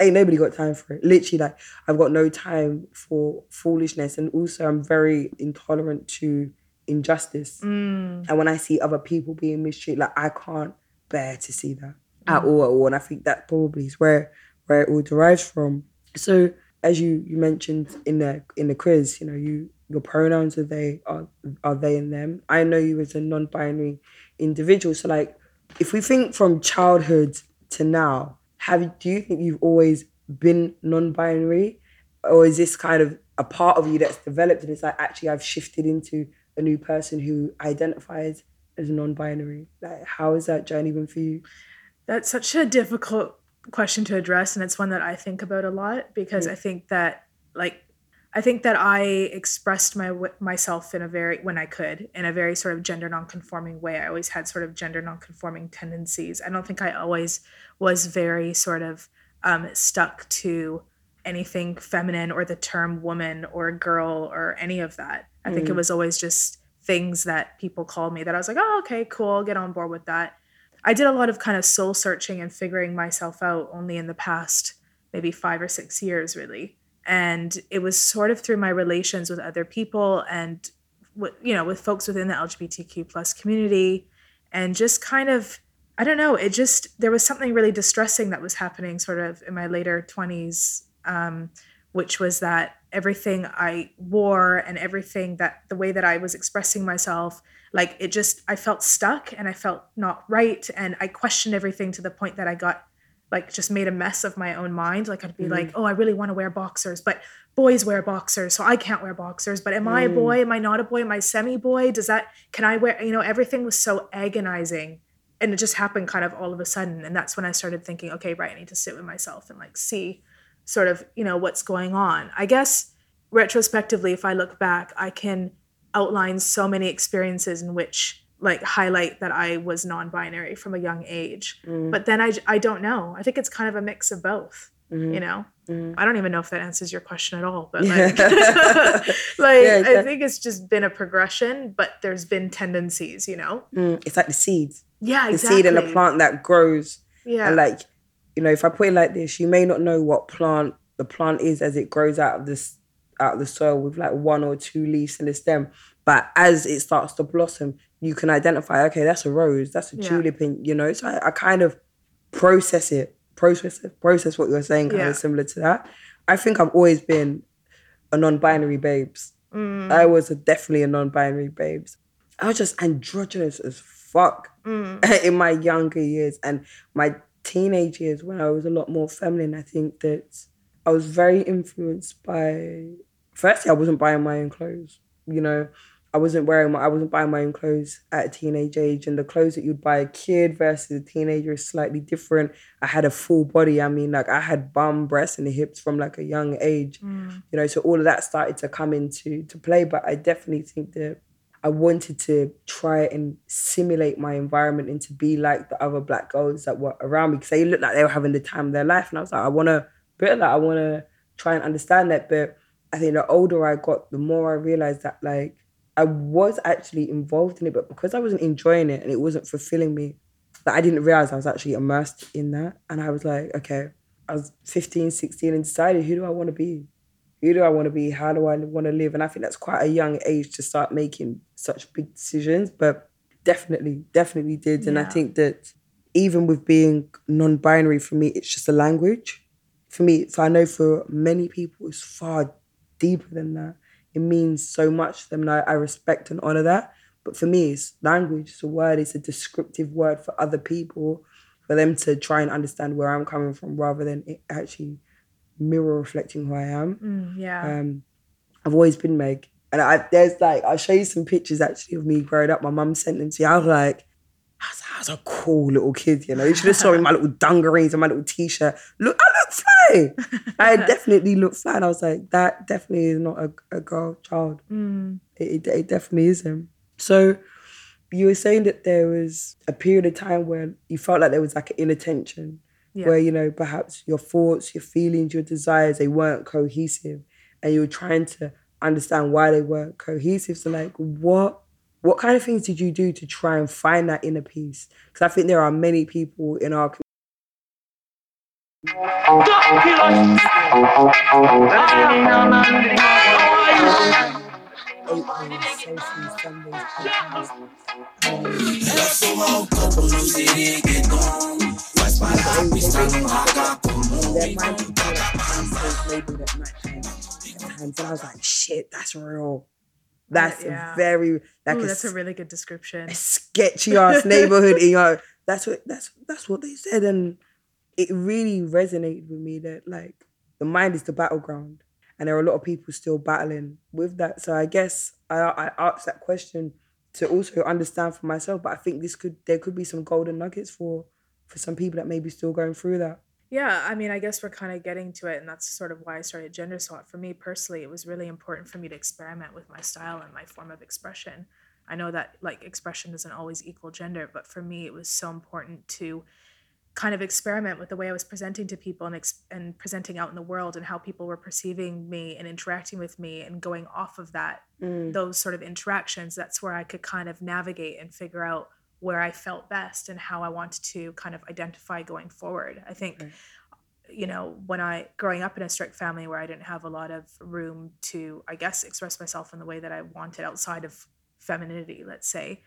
Speaker 1: ain't nobody got time for it. Literally, like I've got no time for foolishness, and also I'm very intolerant to injustice.
Speaker 2: Mm.
Speaker 1: And when I see other people being mistreated, like I can't bear to see that at all, at all. And I think that probably is where where it all derives from. So as you you mentioned in the in the quiz, you know, you your pronouns are they are are they and them. I know you as a non-binary individual. So like if we think from childhood to now, have do you think you've always been non-binary? Or is this kind of a part of you that's developed and it's like actually I've shifted into a new person who identifies as non-binary? Like how has that journey been for you?
Speaker 2: That's such a difficult question to address, and it's one that I think about a lot because
Speaker 1: Mm.
Speaker 2: I think that, like, I think that I expressed my myself in a very when I could in a very sort of gender nonconforming way. I always had sort of gender nonconforming tendencies. I don't think I always was very sort of um, stuck to anything feminine or the term woman or girl or any of that. I think it
Speaker 1: Mm.
Speaker 2: was always just things that people called me that I was like, oh, okay, cool, I'll get on board with that. I did a lot of kind of soul searching and figuring myself out only in the past maybe five or six years, really. And it was sort of through my relations with other people and, with, you know, with folks within the LGBTQ plus community, and just kind of, I don't know, it just there was something really distressing that was happening sort of in my later twenties, um, which was that everything I wore and everything that the way that I was expressing myself like it just i felt stuck and i felt not right and i questioned everything to the point that i got like just made a mess of my own mind. Like i'd be
Speaker 1: Mhm.
Speaker 2: like oh i really want to wear boxers but boys wear boxers so i can't wear boxers. But am i a
Speaker 1: Mm.
Speaker 2: boy? Am i not a boy? Am i semi boy does that can i wear you know everything was so agonizing and it just happened kind of all of a sudden and that's when i started thinking okay right i need to sit with myself and like see sort of you know what's going on. I guess retrospectively if i look back i can outline so many experiences in which like highlight that I was non-binary from a young age.
Speaker 1: Mm,
Speaker 2: But then I I don't know. I think it's kind of a mix of both,
Speaker 1: mhm,
Speaker 2: you know.
Speaker 1: mhm.
Speaker 2: I don't even know if that answers your question at all, but like (laughs) (laughs) like
Speaker 1: Yeah,
Speaker 2: I think it's just been a progression, but there's been tendencies, you know.
Speaker 1: Mm, It's like the seeds.
Speaker 2: Yeah,
Speaker 1: The
Speaker 2: exactly.
Speaker 1: seed in a plant that grows
Speaker 2: Yeah.
Speaker 1: And like, you know, if I put it like this, you may not know what plant the plant is as it grows out of this out of the soil with like one or two leaves in the stem. But as it starts to blossom, you can identify, okay, that's a rose, that's a
Speaker 2: Yeah.
Speaker 1: tulip, and you know. So I, I kind of process it, process it, process what you're saying, kind
Speaker 2: Yeah.
Speaker 1: of similar to that. I think I've always been a non-binary babes.
Speaker 2: Mm,
Speaker 1: I was a, definitely a non-binary babes. I was just androgynous as fuck
Speaker 2: mm, (laughs)
Speaker 1: in my younger years and my teenage years when I was a lot more feminine, I think that I was very influenced by firstly I wasn't buying my own clothes. You know, I wasn't wearing my I wasn't buying my own clothes at a teenage age and the clothes that you'd buy a kid versus a teenager is slightly different. I had a full body. I mean like I had bum, breasts and hips from like a young age
Speaker 2: mm,
Speaker 1: you know so all of that started to come into to play but i definitely think that i wanted to try and simulate my environment and to be like the other black girls that were around me because they looked like they were having the time of their life and i was like i want to bit of that i want to try and understand that but i think the older i got the more i realized that like i was actually involved in it but because i wasn't enjoying it and it wasn't fulfilling me that i didn't realize i was actually immersed in that and i was like okay i was 15 16 and decided who do i want to be who do I want to be? How do I want to live? And I think that's quite a young age to start making such big decisions, but definitely, definitely did. And I think that even with being non binary, for me, it's just a language. For me, so I know for many people, it's far deeper than that. It means so much to them, and I, I respect and honor that. But for me, it's language, it's a word, it's a descriptive word for other people, for them to try and understand where I'm coming from rather than it actually mirror reflecting who I am.
Speaker 2: mm, yeah.
Speaker 1: Um, I've always been Meg. And I, there's like, I'll show you some pictures actually of me growing up. My mum sent them to me. I was like, I was, I was a cool little kid, you know. You should have saw me in my little dungarees and my little t-shirt. Look, I look fly. I (laughs) definitely look fly. And I was like, that definitely is not a, a girl child.
Speaker 2: Mm,
Speaker 1: It, it, it definitely isn't. So you were saying that there was a period of time where you felt like there was like an inattention
Speaker 2: yeah.
Speaker 1: where you know perhaps your thoughts your feelings your desires they weren't cohesive and you were trying to understand why they weren't cohesive so like what what kind of things did you do to try and find that inner peace because i think there are many people in our And I was like, shit, that's real. That's
Speaker 2: Yeah.
Speaker 1: a very like
Speaker 2: Ooh,
Speaker 1: a
Speaker 2: that's a really good description.
Speaker 1: a sketchy ass neighborhood in your that's what that's that's what they said and it really resonated with me that like the mind is the battleground and there are a lot of people still battling with that so i guess i i asked that question to also understand for myself but i think this could there could be some golden nuggets for for some people that may be still going through that
Speaker 2: Yeah, I mean, I guess we're kind of getting to it, and that's sort of why I started Gender Swap. For me personally, it was really important for me to experiment with my style and my form of expression. I know that like expression doesn't always equal gender, but for me, it was so important to kind of experiment with the way I was presenting to people and ex- and presenting out in the world and how people were perceiving me and interacting with me and going off of that mm. those sort of interactions that's where I could kind of navigate and figure out where I felt best and how I wanted to kind of identify going forward. I think
Speaker 1: Right.
Speaker 2: you know when I growing up in a strict family where I didn't have a lot of room to I guess express myself in the way that I wanted outside of femininity, let's say,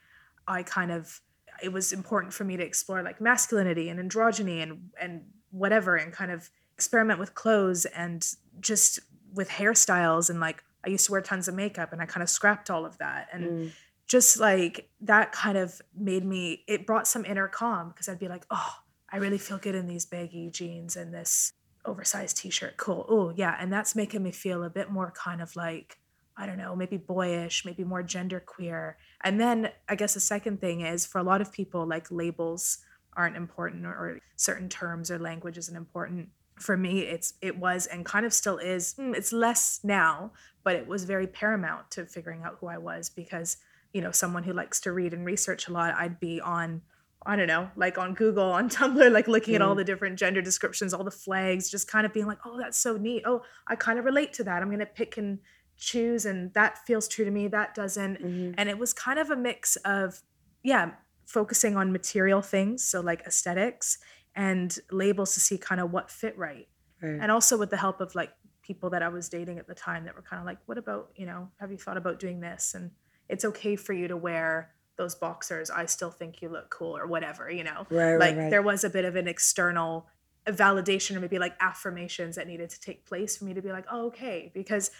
Speaker 2: I kind of it was important for me to explore like masculinity and androgyny and and whatever and kind of experiment with clothes and just with hairstyles and like I used to wear tons of makeup and I kind of scrapped all of that and
Speaker 1: Mm.
Speaker 2: Just like that kind of made me it brought some inner calm because I'd be like, oh, I really feel good in these baggy jeans and this oversized t-shirt. Cool. Oh, yeah. And that's making me feel a bit more kind of like, I don't know, maybe boyish, maybe more gender queer. And then I guess the second thing is for a lot of people, like labels aren't important or, or certain terms or language isn't important. For me, it's it was and kind of still is. mm, It's less now, but it was very paramount to figuring out who I was because you know someone who likes to read and research a lot i'd be on i don't know like on google on (laughs) tumblr like looking at all
Speaker 1: Mm.
Speaker 2: the different gender descriptions all the flags just kind of being like oh that's so neat oh i kind of relate to that i'm going to pick and choose and that feels true to me that doesn't
Speaker 1: Mhm.
Speaker 2: and it was kind of a mix of yeah focusing on material things so like aesthetics and labels to see kind of what fit right
Speaker 1: Right.
Speaker 2: and also with the help of like people that I was dating at the time that were kind of like, what about, you know, have you thought about doing this? And it's okay for you to wear those boxers. I still think you look cool or whatever, you know.
Speaker 1: right right
Speaker 2: like
Speaker 1: right
Speaker 2: there was a bit of an external validation or maybe like affirmations that needed to take place for me to be like, oh, okay. Because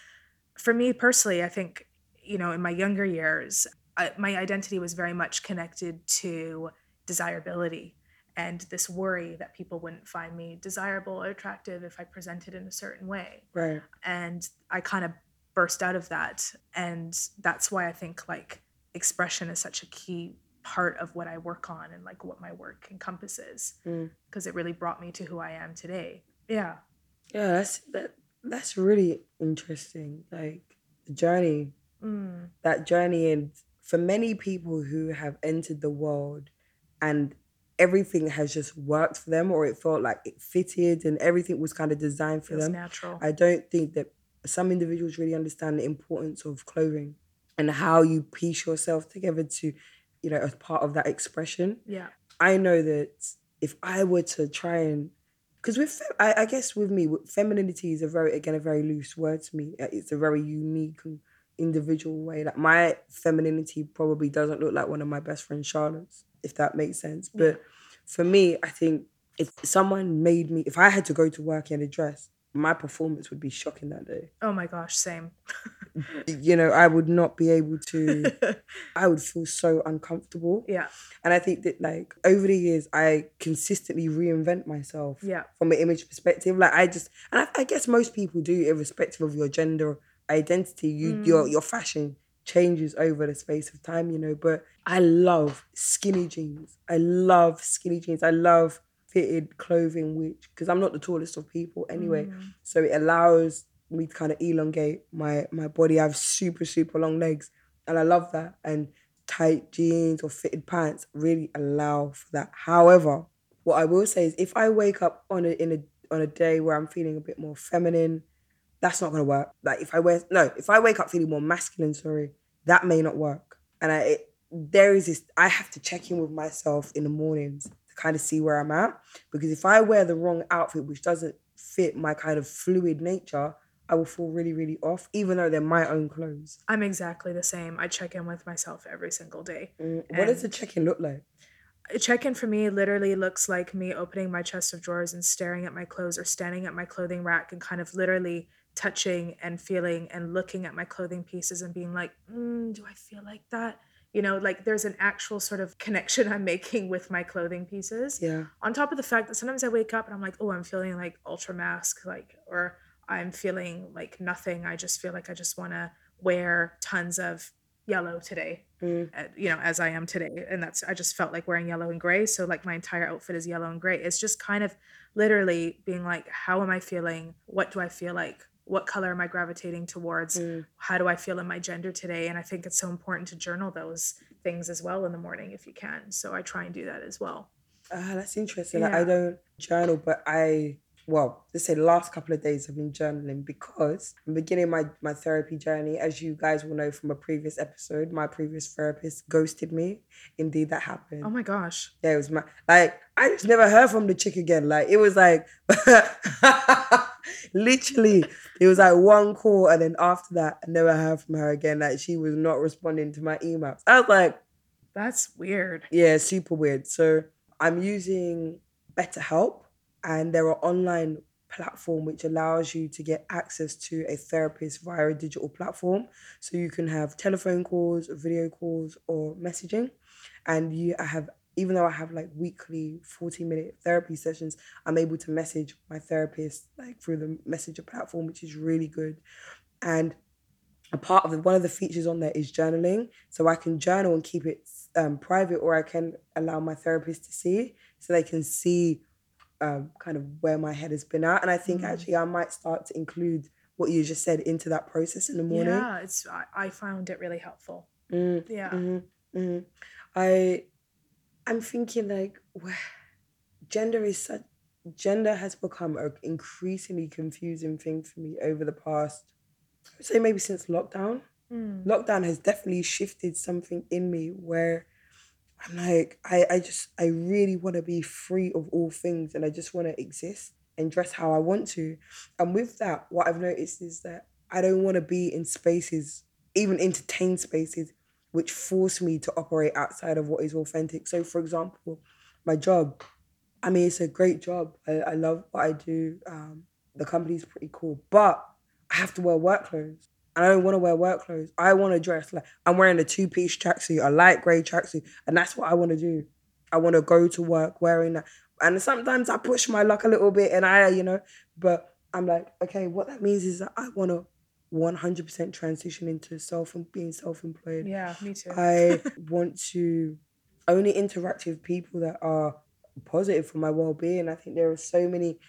Speaker 2: for me personally, I think, you know, in my younger years, I, my identity was very much connected to desirability and this worry that people wouldn't find me desirable or attractive if I presented in a certain way.
Speaker 1: right
Speaker 2: And I kind of burst out of that. And that's why I think like expression is such a key part of what I work on and like what my work encompasses
Speaker 1: Mm.
Speaker 2: because it really brought me to who I am today. Yeah.
Speaker 1: yeah that's that that's really interesting like the journey
Speaker 2: Mm.
Speaker 1: that journey and for many people who have entered the world and everything has just worked for them or it felt like it fitted and everything was kind of designed for
Speaker 2: Feels
Speaker 1: them
Speaker 2: natural.
Speaker 1: i don't think that some individuals really understand the importance of clothing and how you piece yourself together to you know as part of that expression
Speaker 2: yeah.
Speaker 1: I know that if I were to try and, because with, I, I guess with me, femininity is a very, again, a very loose word to me. It's a very unique and individual way. Like my femininity probably doesn't look like one of my best friend Charlotte's, if that makes sense.
Speaker 2: Yeah.
Speaker 1: But for me, I think if someone made me, if I had to go to work in a dress, my performance would be shocking that day.
Speaker 2: Oh my gosh, same. (laughs)
Speaker 1: You know, I would not be able to, (laughs) I would feel so uncomfortable.
Speaker 2: yeah.
Speaker 1: And I think that like over the years, I consistently reinvent myself
Speaker 2: Yeah.
Speaker 1: from an image perspective. Like I just, and I, I guess most people do, irrespective of your gender identity. You your
Speaker 2: Mm.
Speaker 1: your fashion changes over the space of time, you know. But I love skinny jeans. I love skinny jeans. I love fitted clothing, which because I'm not the tallest of people anyway,
Speaker 2: Mm.
Speaker 1: so it allows me to kind of elongate my my body. I have super super long legs, and I love that. And tight jeans or fitted pants really allow for that. However, what I will say is if I wake up on a in a on a day where I'm feeling a bit more feminine, that's not gonna work. Like if I wear no, if I wake up feeling more masculine, sorry, that may not work. And I it, there is this I have to check in with myself in the mornings kind of see where I'm at. Because if I wear the wrong outfit, which doesn't fit my kind of fluid nature, I will feel really, really off, even though they're my own clothes.
Speaker 2: I'm exactly the same. I check in with myself every single day.
Speaker 1: Mm, what does the check in look like?
Speaker 2: A check in for me literally looks like me opening my chest of drawers and staring at my clothes or standing at my clothing rack and kind of literally touching and feeling and looking at my clothing pieces and being like, mm, do I feel like that? You know, like there's an actual sort of connection I'm making with my clothing pieces.
Speaker 1: Yeah.
Speaker 2: On top of the fact that sometimes I wake up and I'm like, oh, I'm feeling like ultra masc, like, or I'm feeling like nothing. I just feel like I just want to wear tons of yellow today,
Speaker 1: Mm.
Speaker 2: uh, you know, as I am today. And that's, I just felt like wearing yellow and gray. So, like, my entire outfit is yellow and gray. It's just kind of literally being like, how am I feeling? What do I feel like? What color am I gravitating towards?
Speaker 1: Mm.
Speaker 2: How do I feel in my gender today? And I think it's so important to journal those things as well in the morning if you can. So, I try and do that as well.
Speaker 1: Ah, that's interesting. Like, I don't journal, but I well, let's say the last couple of days I've been journaling because I'm beginning my my therapy journey. As you guys will know from a previous episode, my previous therapist ghosted me. Indeed, that happened.
Speaker 2: Oh my gosh.
Speaker 1: Yeah, it was my like I just never heard from the chick again. Like it was like (laughs) literally, it was like one call, and then after that, I never heard from her again. Like she was not responding to my emails. I was like,
Speaker 2: That's weird.
Speaker 1: yeah, super weird. So I'm using BetterHelp, and there are online platform which allows you to get access to a therapist via a digital platform. So you can have telephone calls, video calls, or messaging. And you I have even though I have like weekly 40 minute therapy sessions, I'm able to message my therapist like through the messenger platform, which is really good. And a part of the, one of the features on there is journaling. So I can journal and keep it um, private, or I can allow my therapist to see so they can see um, kind of where my head has been at. And I think
Speaker 2: Mm.
Speaker 1: actually I might start to include what you just said into that process in the morning.
Speaker 2: Yeah, it's I, I found it really helpful.
Speaker 1: Mm,
Speaker 2: Yeah.
Speaker 1: mhm, mhm. I I'm thinking like gender is such gender has become an increasingly confusing thing for me over the past I would say maybe since lockdown.
Speaker 2: Mm.
Speaker 1: Lockdown has definitely shifted something in me where I'm like I, I just I really want to be free of all things and I just want to exist and dress how I want to. And with that, what I've noticed is that I don't want to be in spaces, even entertain spaces, which force me to operate outside of what is authentic. So, for example, my job, I mean, it's a great job. I, I love what I do. Um, the company's pretty cool, but I have to wear work clothes. And I don't want to wear work clothes. I want to dress like I'm wearing a two piece tracksuit, a light grey tracksuit, and that's what I want to do. I want to go to work wearing that. And sometimes I push my luck a little bit, and I, you know, but I'm like, okay, what that means is that I want to 100% transition into self and being self employed.
Speaker 2: Yeah, me too.
Speaker 1: I (laughs) want to only interact with people that are positive for my well being. I think there are so many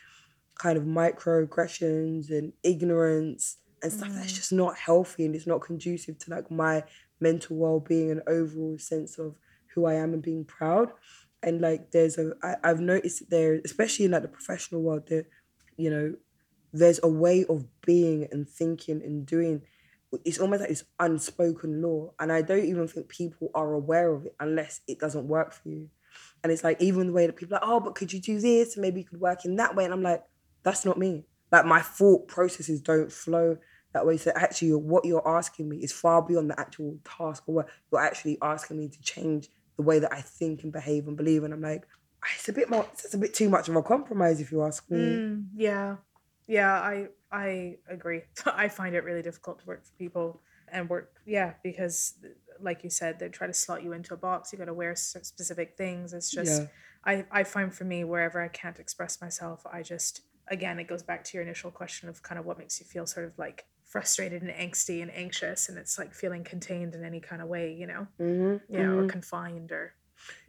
Speaker 1: kind of microaggressions and ignorance and stuff that's
Speaker 2: Mm.
Speaker 1: just not healthy and it's not conducive to like my mental well being and overall sense of who I am and being proud. And like there's a I, I've noticed there, especially in like the professional world, that you know, there's a way of being and thinking and doing it's almost like it's unspoken law. And i don't even think people are aware of it unless it doesn't work for you. And it's like even the way that people are like oh but could you do this? Maybe you could work in that way. And i'm like that's not me. Like my thought processes don't flow that way so actually what you're asking me is far beyond the actual task or what you're actually asking me to change the way that i think and behave and believe and i'm like "Ah, it's a bit more it's a bit too much of a compromise if you ask me
Speaker 2: Mm, yeah, yeah, I I agree. (laughs) I find it really difficult to work for people and work, yeah, because like you said, they try to slot you into a box. You got to wear specific things. It's just
Speaker 1: yeah
Speaker 2: I I find for me wherever I can't express myself, I just again it goes back to your initial question of kind of what makes you feel sort of like frustrated and angsty and anxious, and it's like feeling contained in any kind of way, you know,
Speaker 1: hmm
Speaker 2: yeah, or confined or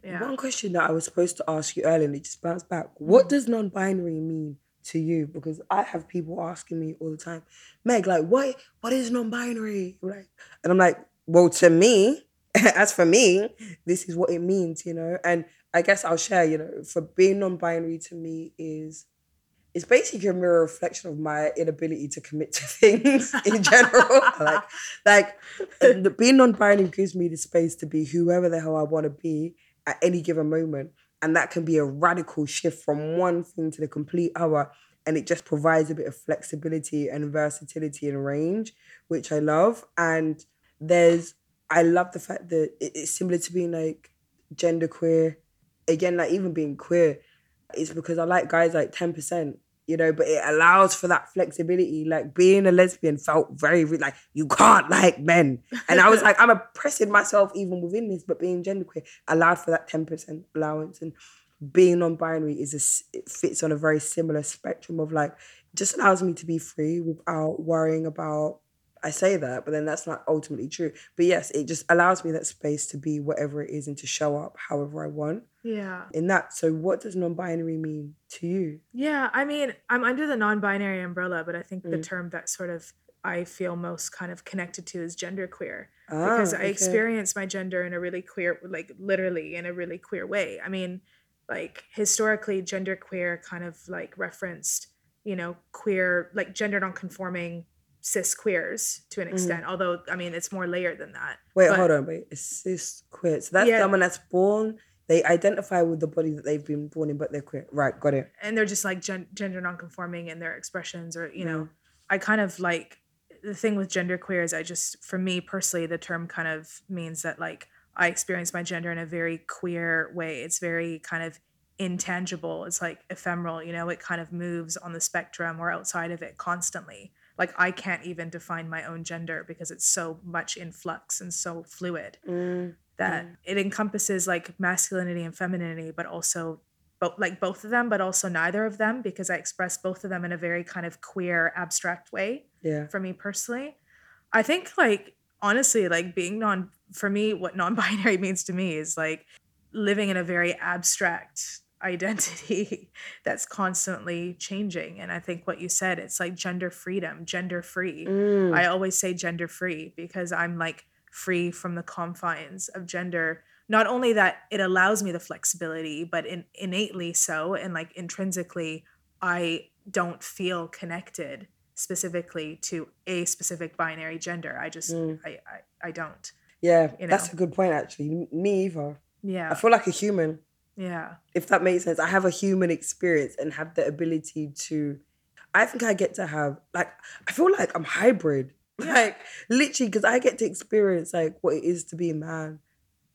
Speaker 2: yeah.
Speaker 1: One question that I was supposed to ask you earlier and it just bounced back. What
Speaker 2: Mhm.
Speaker 1: does non-binary mean to you? Because I have people asking me all the time, Meg, like, what what is non-binary? Like, and I'm like, well, to me, (laughs) as for me, this is what it means, you know. And I guess I'll share, you know, for being non-binary to me is it's basically a mirror reflection of my inability to commit to things (laughs) in general. like, like being non-binary gives me the space to be whoever the hell I want to be at any given moment. And that can be a radical shift from one thing to the complete other. And it just provides a bit of flexibility and versatility and range, which I love. And there's, I love the fact that it's similar to being like genderqueer. Again, like even being queer, it's because I like guys like 10% you know, but it allows for that flexibility. Like being a lesbian felt very, like you can't like men. And I was (laughs) like, I'm oppressing myself even within this, but being genderqueer allowed for that 10% allowance. And being non-binary is a, it fits on a very similar spectrum of like, just allows me to be free without worrying about I say that, but then that's not ultimately true. But yes, it just allows me that space to be whatever it is and to show up however I want.
Speaker 2: Yeah.
Speaker 1: In that. So what does non-binary mean to you?
Speaker 2: Yeah, I mean, I'm under the non-binary umbrella, but I think mm. the term that sort of I feel most kind of connected to is genderqueer ah, because I okay. experience my gender in a really queer, like literally in a really queer way. I mean, like historically, genderqueer kind of like referenced, you know, queer, like gender non-conforming cis queers to an mm. extent. Mm. Although, I mean, it's more layered than that.
Speaker 1: Wait, but, hold on, wait. It's cis queer. So that's yeah. someone that's born they identify with the body that they've been born in, but they're queer. Right, got it.
Speaker 2: And they're just like gen- gender nonconforming in their expressions, or you know, I kind of like the thing with gender queer is I just, for me personally, the term kind of means that like I experience my gender in a very queer way. It's very kind of intangible. It's like ephemeral. You know, it kind of moves on the spectrum or outside of it constantly. Like I can't even define my own gender because it's so much in flux and so fluid. Mm that mm. it encompasses like masculinity and femininity, but also both like both of them, but also neither of them because I express both of them in a very kind of queer, abstract way.
Speaker 1: Yeah.
Speaker 2: For me personally, I think like honestly, like being non for me, what non-binary (laughs) means to me is like living in a very abstract identity (laughs) that's constantly changing. And I think what you said, it's like gender freedom, gender free. Mm. I always say gender free because I'm like free from the confines of gender not only that it allows me the flexibility but in, innately so and like intrinsically i don't feel connected specifically to a specific binary gender i just mm. I, I, I don't
Speaker 1: yeah you know? that's a good point actually me either
Speaker 2: yeah
Speaker 1: i feel like a human
Speaker 2: yeah
Speaker 1: if that makes sense i have a human experience and have the ability to i think i get to have like i feel like i'm hybrid (laughs) like literally, because I get to experience like what it is to be a man,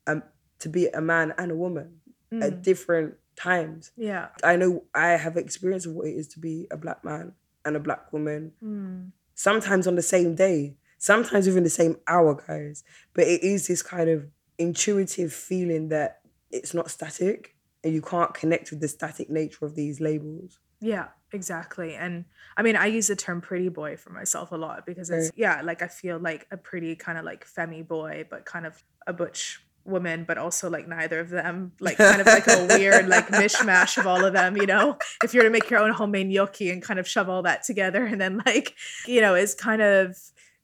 Speaker 1: um, to be a man and a woman mm. at different times.
Speaker 2: Yeah,
Speaker 1: I know I have experience of what it is to be a black man and a black woman.
Speaker 2: Mm.
Speaker 1: Sometimes on the same day, sometimes within the same hour, guys. But it is this kind of intuitive feeling that it's not static and you can't connect with the static nature of these labels.
Speaker 2: Yeah, exactly. And I mean, I use the term pretty boy for myself a lot because it's, yeah, like I feel like a pretty kind of like femmy boy, but kind of a butch woman, but also like neither of them, like kind of like a (laughs) weird like mishmash of all of them, you know? If you were to make your own homemade gnocchi and kind of shove all that together and then like, you know, it's kind of,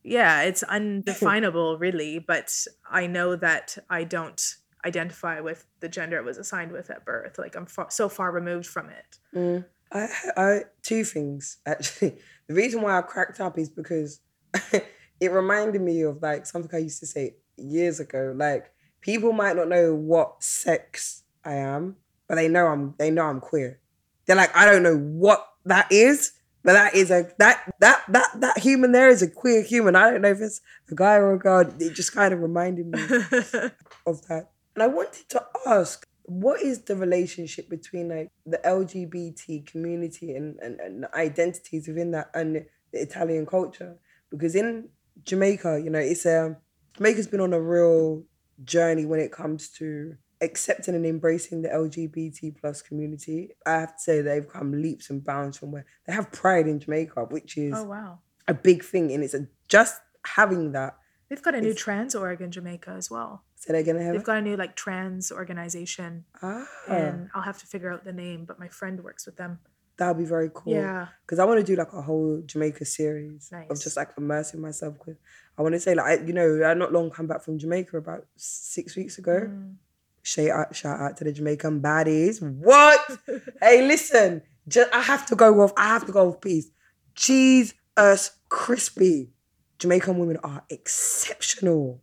Speaker 2: yeah, it's undefinable really, but I know that I don't identify with the gender it was assigned with at birth. Like I'm far, so far removed from it.
Speaker 1: Mm. I, I two things actually. (laughs) The reason why I cracked up is because (laughs) it reminded me of like something I used to say years ago. Like people might not know what sex I am, but they know I'm they know I'm queer. They're like, I don't know what that is, but that is a that that that that human there is a queer human. I don't know if it's a guy or a girl. It just kind of reminded me (laughs) of that. And I wanted to ask, what is the relationship between like the LGBT community and, and, and identities within that and the Italian culture? Because in Jamaica, you know, it's a um, Jamaica's been on a real journey when it comes to accepting and embracing the LGBT plus community. I have to say they've come leaps and bounds from where they have pride in Jamaica, which is
Speaker 2: oh wow
Speaker 1: a big thing, and it's a, just having that.
Speaker 2: They've got a new trans org in Jamaica as well.
Speaker 1: Say that again.
Speaker 2: They've got a new like trans organization, ah. and I'll have to figure out the name. But my friend works with them.
Speaker 1: That would be very cool.
Speaker 2: Yeah,
Speaker 1: because I want to do like a whole Jamaica series nice. of just like immersing myself with. I want to say like I, you know I not long come back from Jamaica about six weeks ago. Mm. Shout out, shout out to the Jamaican baddies. What? (laughs) hey, listen, just, I have to go off. I have to go off peace. Cheese us crispy. Jamaican women are exceptional.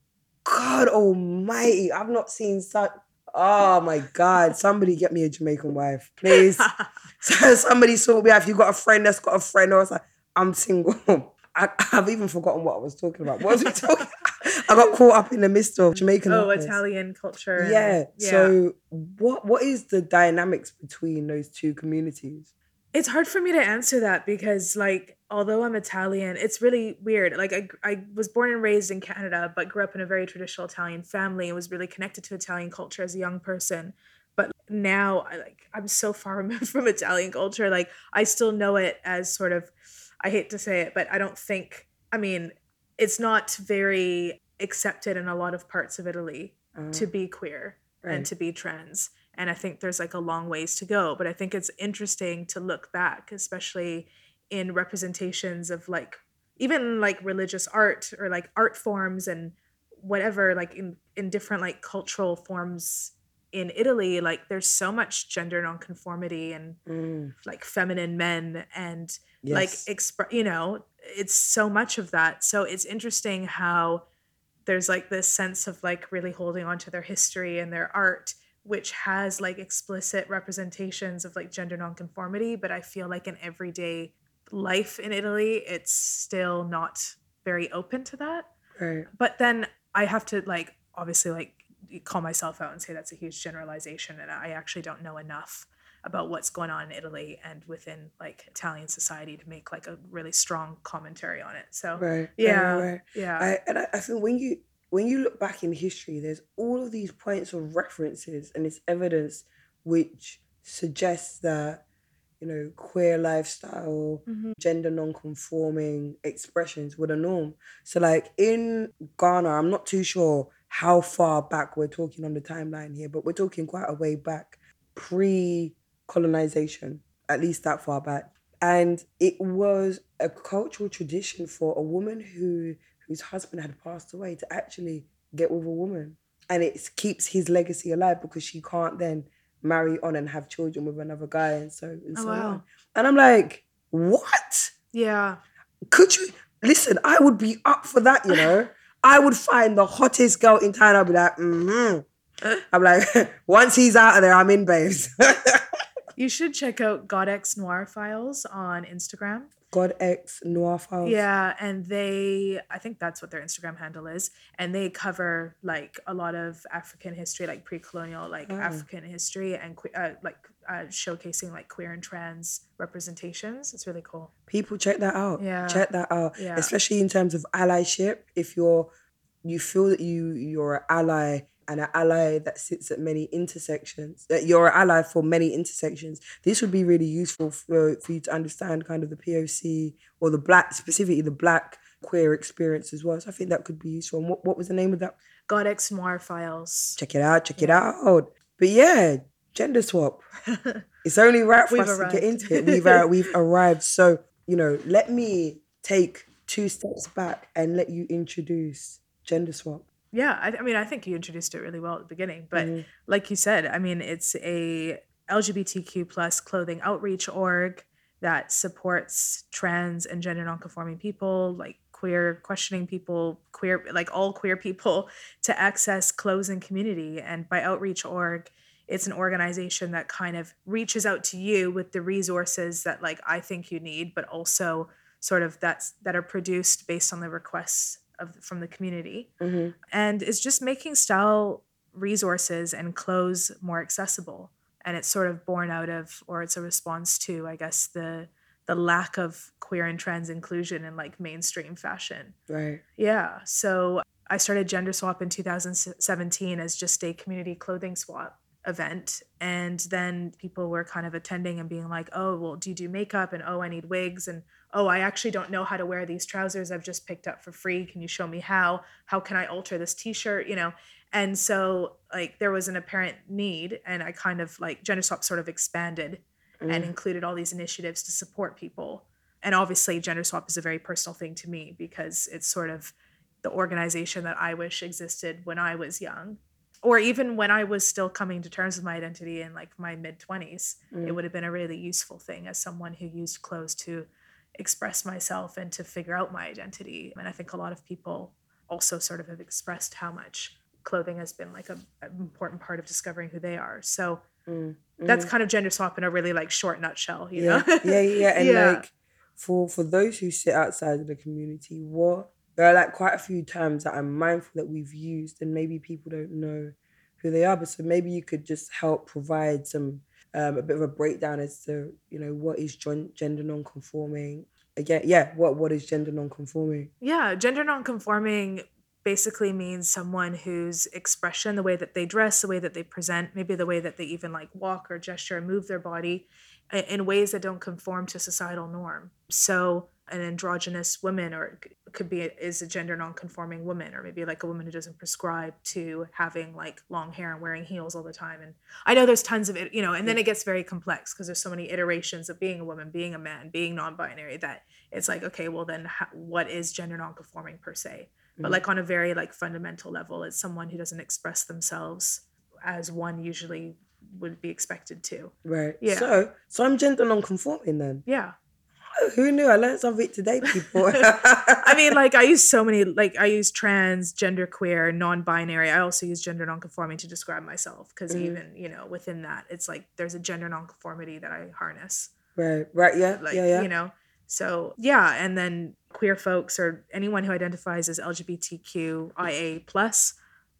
Speaker 1: God almighty, I've not seen such Oh my God. Somebody get me a Jamaican wife, please. (laughs) So somebody sort me out. If you got a friend that's got a friend, or it's like, I'm single. I, have even forgotten what I was talking about. What was we talking? (laughs) I got caught up in the midst of Jamaican.
Speaker 2: oh,
Speaker 1: lovers.
Speaker 2: Italian culture. and-
Speaker 1: Yeah. So what what is the dynamics between those two communities?
Speaker 2: it's hard for me to answer that because like although i'm italian it's really weird like I, I was born and raised in canada but grew up in a very traditional italian family and was really connected to italian culture as a young person but now i like i'm so far (laughs) removed from italian culture like i still know it as sort of i hate to say it but i don't think i mean it's not very accepted in a lot of parts of italy
Speaker 1: Uh,
Speaker 2: to be queer
Speaker 1: right.
Speaker 2: and to be trans. And I think there's like a long ways to go. But I think it's interesting to look back, especially in representations of like even like religious art or like art forms and whatever, like in, in different like cultural forms in Italy, like there's so much gender nonconformity and
Speaker 1: Mm,
Speaker 2: like feminine men and
Speaker 1: yes.
Speaker 2: like express you know it's so much of that so it's interesting how there's like this sense of like really holding on to their history and their art which has like explicit representations of like gender nonconformity but i feel like in everyday life in italy it's still not very open to that
Speaker 1: right.
Speaker 2: but then i have to like obviously like call myself out and say that's a huge generalization and i actually don't know enough about what's going on in italy and within like italian society to make like a really strong commentary on it so
Speaker 1: Right.
Speaker 2: yeah
Speaker 1: right, right.
Speaker 2: yeah
Speaker 1: I, and I, I think when you when you look back in history, there's all of these points of references and it's evidence which suggests that you know queer lifestyle,
Speaker 2: Mhm.
Speaker 1: gender non-conforming expressions were the norm. So like in Ghana, I'm not too sure how far back we're talking on the timeline here, but we're talking quite a way back, pre-colonization, at least that far back. And it was a cultural tradition for a woman who whose husband had passed away to actually get with a woman. And it keeps his legacy alive because she can't then marry on and have children with another guy and so and
Speaker 2: Oh,
Speaker 1: so
Speaker 2: wow.
Speaker 1: on. And I'm like, what?
Speaker 2: yeah
Speaker 1: Could you listen? I would be up for that, you know. I would find the hottest girl in town. I'd be like, mm-hmm. (laughs) I'm like, (laughs) once he's out of there, I'm in, babes. (laughs)
Speaker 2: you should check out godex noir files on instagram
Speaker 1: God X Noir Files.
Speaker 2: Yeah, and they I think that's what their Instagram handle is. And they cover like a lot of African history, like pre-colonial, like
Speaker 1: Oh.
Speaker 2: African history and uh, like uh, showcasing like queer and trans representations. It's really cool.
Speaker 1: people check that out
Speaker 2: Yeah.
Speaker 1: check that out
Speaker 2: Yeah.
Speaker 1: especially in terms of allyship if you're you feel that you you're an ally and an ally that sits at many intersections that you're an ally for many intersections this would be really useful for, for you to understand kind of the poc or the black specifically the black queer experience as well so i think that could be useful and what, what was the name of that
Speaker 2: Godex Noir Files.
Speaker 1: check it out check it out but yeah gender swap (laughs) it's only right for
Speaker 2: We've
Speaker 1: us to get into it. We've (laughs) we've arrived. So you know, let me take two steps back and let you introduce gender swap.
Speaker 2: Yeah, I, I mean, I think you introduced it really well at the beginning, but
Speaker 1: Mhm.
Speaker 2: like you said, I mean, it's a LGBTQ plus clothing outreach org that supports trans and gender nonconforming people, like queer questioning people, queer like all queer people (laughs) to access clothes and community. And by outreach org, it's an organization that kind of reaches out to you with the resources that like I think you need, but also sort of that's that are produced based on the requests of from the community.
Speaker 1: Mhm.
Speaker 2: and it's just making style resources and clothes more accessible. And it's sort of born out of or it's a response to i guess the the lack of queer and trans inclusion in like mainstream fashion.
Speaker 1: Right.
Speaker 2: yeah. So i started gender swap in 2017 as just a community clothing swap event. And then people were kind of attending and being like oh well do you do makeup? and oh i need wigs. And oh i actually don't know how to wear these trousers i've just picked up for free can you show me how how can i alter this t-shirt you know and so like there was an apparent need and i kind of like gender swap sort of expanded and
Speaker 1: Mm.
Speaker 2: included all these initiatives to support people and obviously gender swap is a very personal thing to me because it's sort of the organization that i wish existed when i was young or even when i was still coming to terms with my identity in like my mid 20s it
Speaker 1: Mm.
Speaker 2: would have been a really useful thing as someone who used clothes to express myself and to figure out my identity and i think a lot of people also sort of have expressed how much clothing has been like a, an important part of discovering who they are. So
Speaker 1: Mm,
Speaker 2: that's kind of gender swap in a really like short nutshell, you
Speaker 1: yeah,
Speaker 2: know?
Speaker 1: yeah, yeah. (laughs) And
Speaker 2: Yeah.
Speaker 1: like for for those who sit outside of the community, what there are like quite a few terms that I'm mindful that we've used, and maybe people don't know who they are. But so maybe you could just help provide some um, a bit of a breakdown as to you know what is gender non-conforming. Again, yeah, what what is gender non-conforming?
Speaker 2: Yeah, gender nonconforming basically means someone whose expression, the way that they dress, the way that they present, maybe the way that they even like walk or gesture and move their body in ways that don't conform to societal norm. So an androgynous woman or it could be is a gender non-conforming woman or maybe like a woman who doesn't prescribe to having like long hair and wearing heels all the time and i know there's tons of it you know and then it gets very complex because there's so many iterations of being a woman being a man being non-binary that it's like okay well then what is gender non-conforming per se but
Speaker 1: Mhm.
Speaker 2: like on a very like fundamental level it's someone who doesn't express themselves as one usually would be expected to
Speaker 1: Right.
Speaker 2: Yeah.
Speaker 1: So so I'm gender non-conforming then.
Speaker 2: yeah
Speaker 1: who knew? I learned something today, (laughs) people.
Speaker 2: I mean, like I use so many, like I use trans, gender queer, non-binary. I also use gender non-conforming to describe myself because
Speaker 1: Mhm.
Speaker 2: even you know within that, it's like there's a gender non-conformity that I harness.
Speaker 1: right, right, yeah,
Speaker 2: Like
Speaker 1: yeah, yeah.
Speaker 2: you know, so yeah, and then queer folks or anyone who identifies as LGBTQIA plus,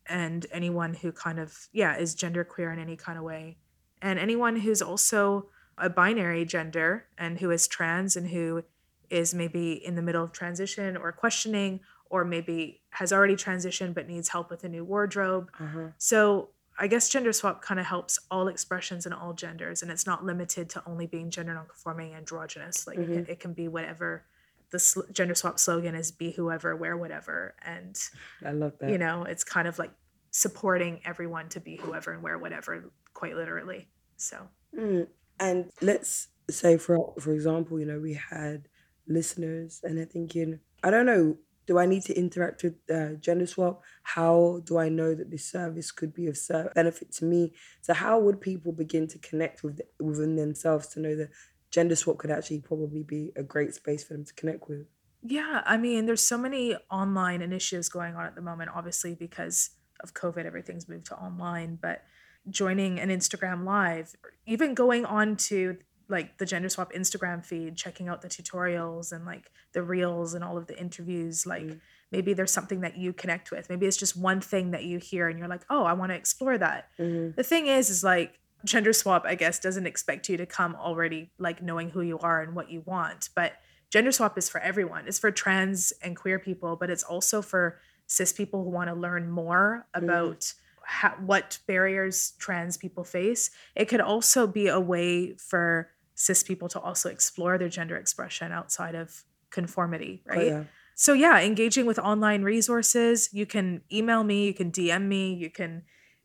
Speaker 2: and anyone who kind of yeah is gender queer in any kind of way, and anyone who's also a binary gender and who is trans and who is maybe in the middle of transition or questioning or maybe has already transitioned but needs help with a new wardrobe.
Speaker 1: Uh-huh.
Speaker 2: So I guess gender swap kind of helps all expressions and all genders, and it's not limited to only being gender nonconforming androgynous. Like it, can, it can be whatever. The sl- gender swap slogan is "Be whoever, wear whatever," and
Speaker 1: I love that.
Speaker 2: you know it's kind of like supporting everyone to be whoever and wear whatever, quite literally. So
Speaker 1: Mm. And let's say, for for example, you know, we had listeners, and they're thinking, I don't know, do I need to interact with uh, Gender Swap? How do I know that this service could be of benefit to me? So, how would people begin to connect with within themselves to know that Gender Swap could actually probably be a great space for them to connect with?
Speaker 2: Yeah, I mean, there's so many online initiatives going on at the moment, obviously, because of COVID, everything's moved to online. But joining an Instagram live, even going on to like the Gender Swap Instagram feed, checking out the tutorials and like the reels and all of the interviews, like
Speaker 1: Mm.
Speaker 2: maybe there's something that you connect with. Maybe it's just one thing that you hear and you're like, oh, I want to explore that.
Speaker 1: Mm-hmm.
Speaker 2: The thing is, is like gender swap, I guess, doesn't expect you to come already like knowing who you are and what you want. But gender swap is for everyone. It's for trans and queer people, but it's also for cis people who want to learn more about how, what barriers trans people face. It could also be a way for cis people to also explore their gender expression outside of conformity, right?
Speaker 1: Oh, yeah.
Speaker 2: So yeah, engaging with online resources. You can email me, you can DM me, you can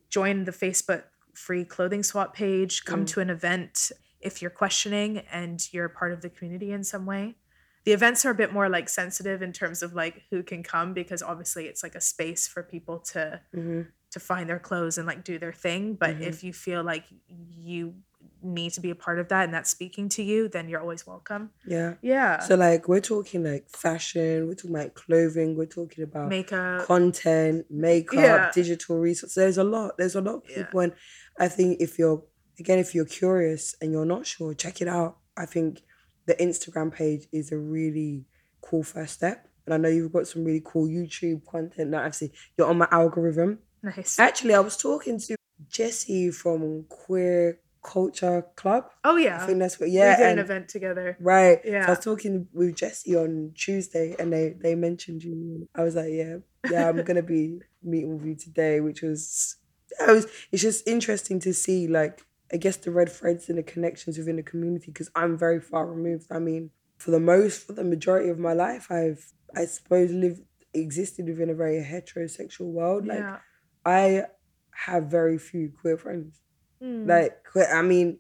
Speaker 2: join the Facebook free clothing swap page, come
Speaker 1: Mm.
Speaker 2: to an event if you're questioning and you're part of the community in some way. The events are a bit more like sensitive in terms of like who can come because obviously it's like a space for people to
Speaker 1: Mm-hmm.
Speaker 2: To find their clothes and like do their thing. But
Speaker 1: Mhm.
Speaker 2: if you feel like you need to be a part of that and that's speaking to you, then you're always welcome.
Speaker 1: Yeah.
Speaker 2: Yeah.
Speaker 1: So, like, we're talking like fashion, we're talking about clothing, we're talking about
Speaker 2: Makeup.
Speaker 1: content, makeup,
Speaker 2: Yeah.
Speaker 1: digital resources. There's a lot. There's a lot of
Speaker 2: Yeah.
Speaker 1: people, and I think if you're again, if you're curious and you're not sure, check it out. I think the Instagram page is a really cool first step, and I know you've got some really cool YouTube content. That I've seen. You're on my algorithm.
Speaker 2: Nice.
Speaker 1: Actually, I was talking to Jesse from Queer Culture Club.
Speaker 2: Oh yeah,
Speaker 1: I
Speaker 2: yeah.
Speaker 1: think that's what.
Speaker 2: Yeah, we
Speaker 1: Yeah,
Speaker 2: did an event together.
Speaker 1: Right. So I was talking with Jesse on Tuesday and they, they mentioned you. I was like, yeah, yeah, I'm gonna be (laughs) meeting with you today, which was I was it's just interesting to see like I guess the red threads and the connections within the community because I'm very far removed. I mean, for the most for the majority of my life I've I suppose lived existed within a very heterosexual world. Like
Speaker 2: yeah.
Speaker 1: I have very few queer friends.
Speaker 2: Mm.
Speaker 1: Like, I mean,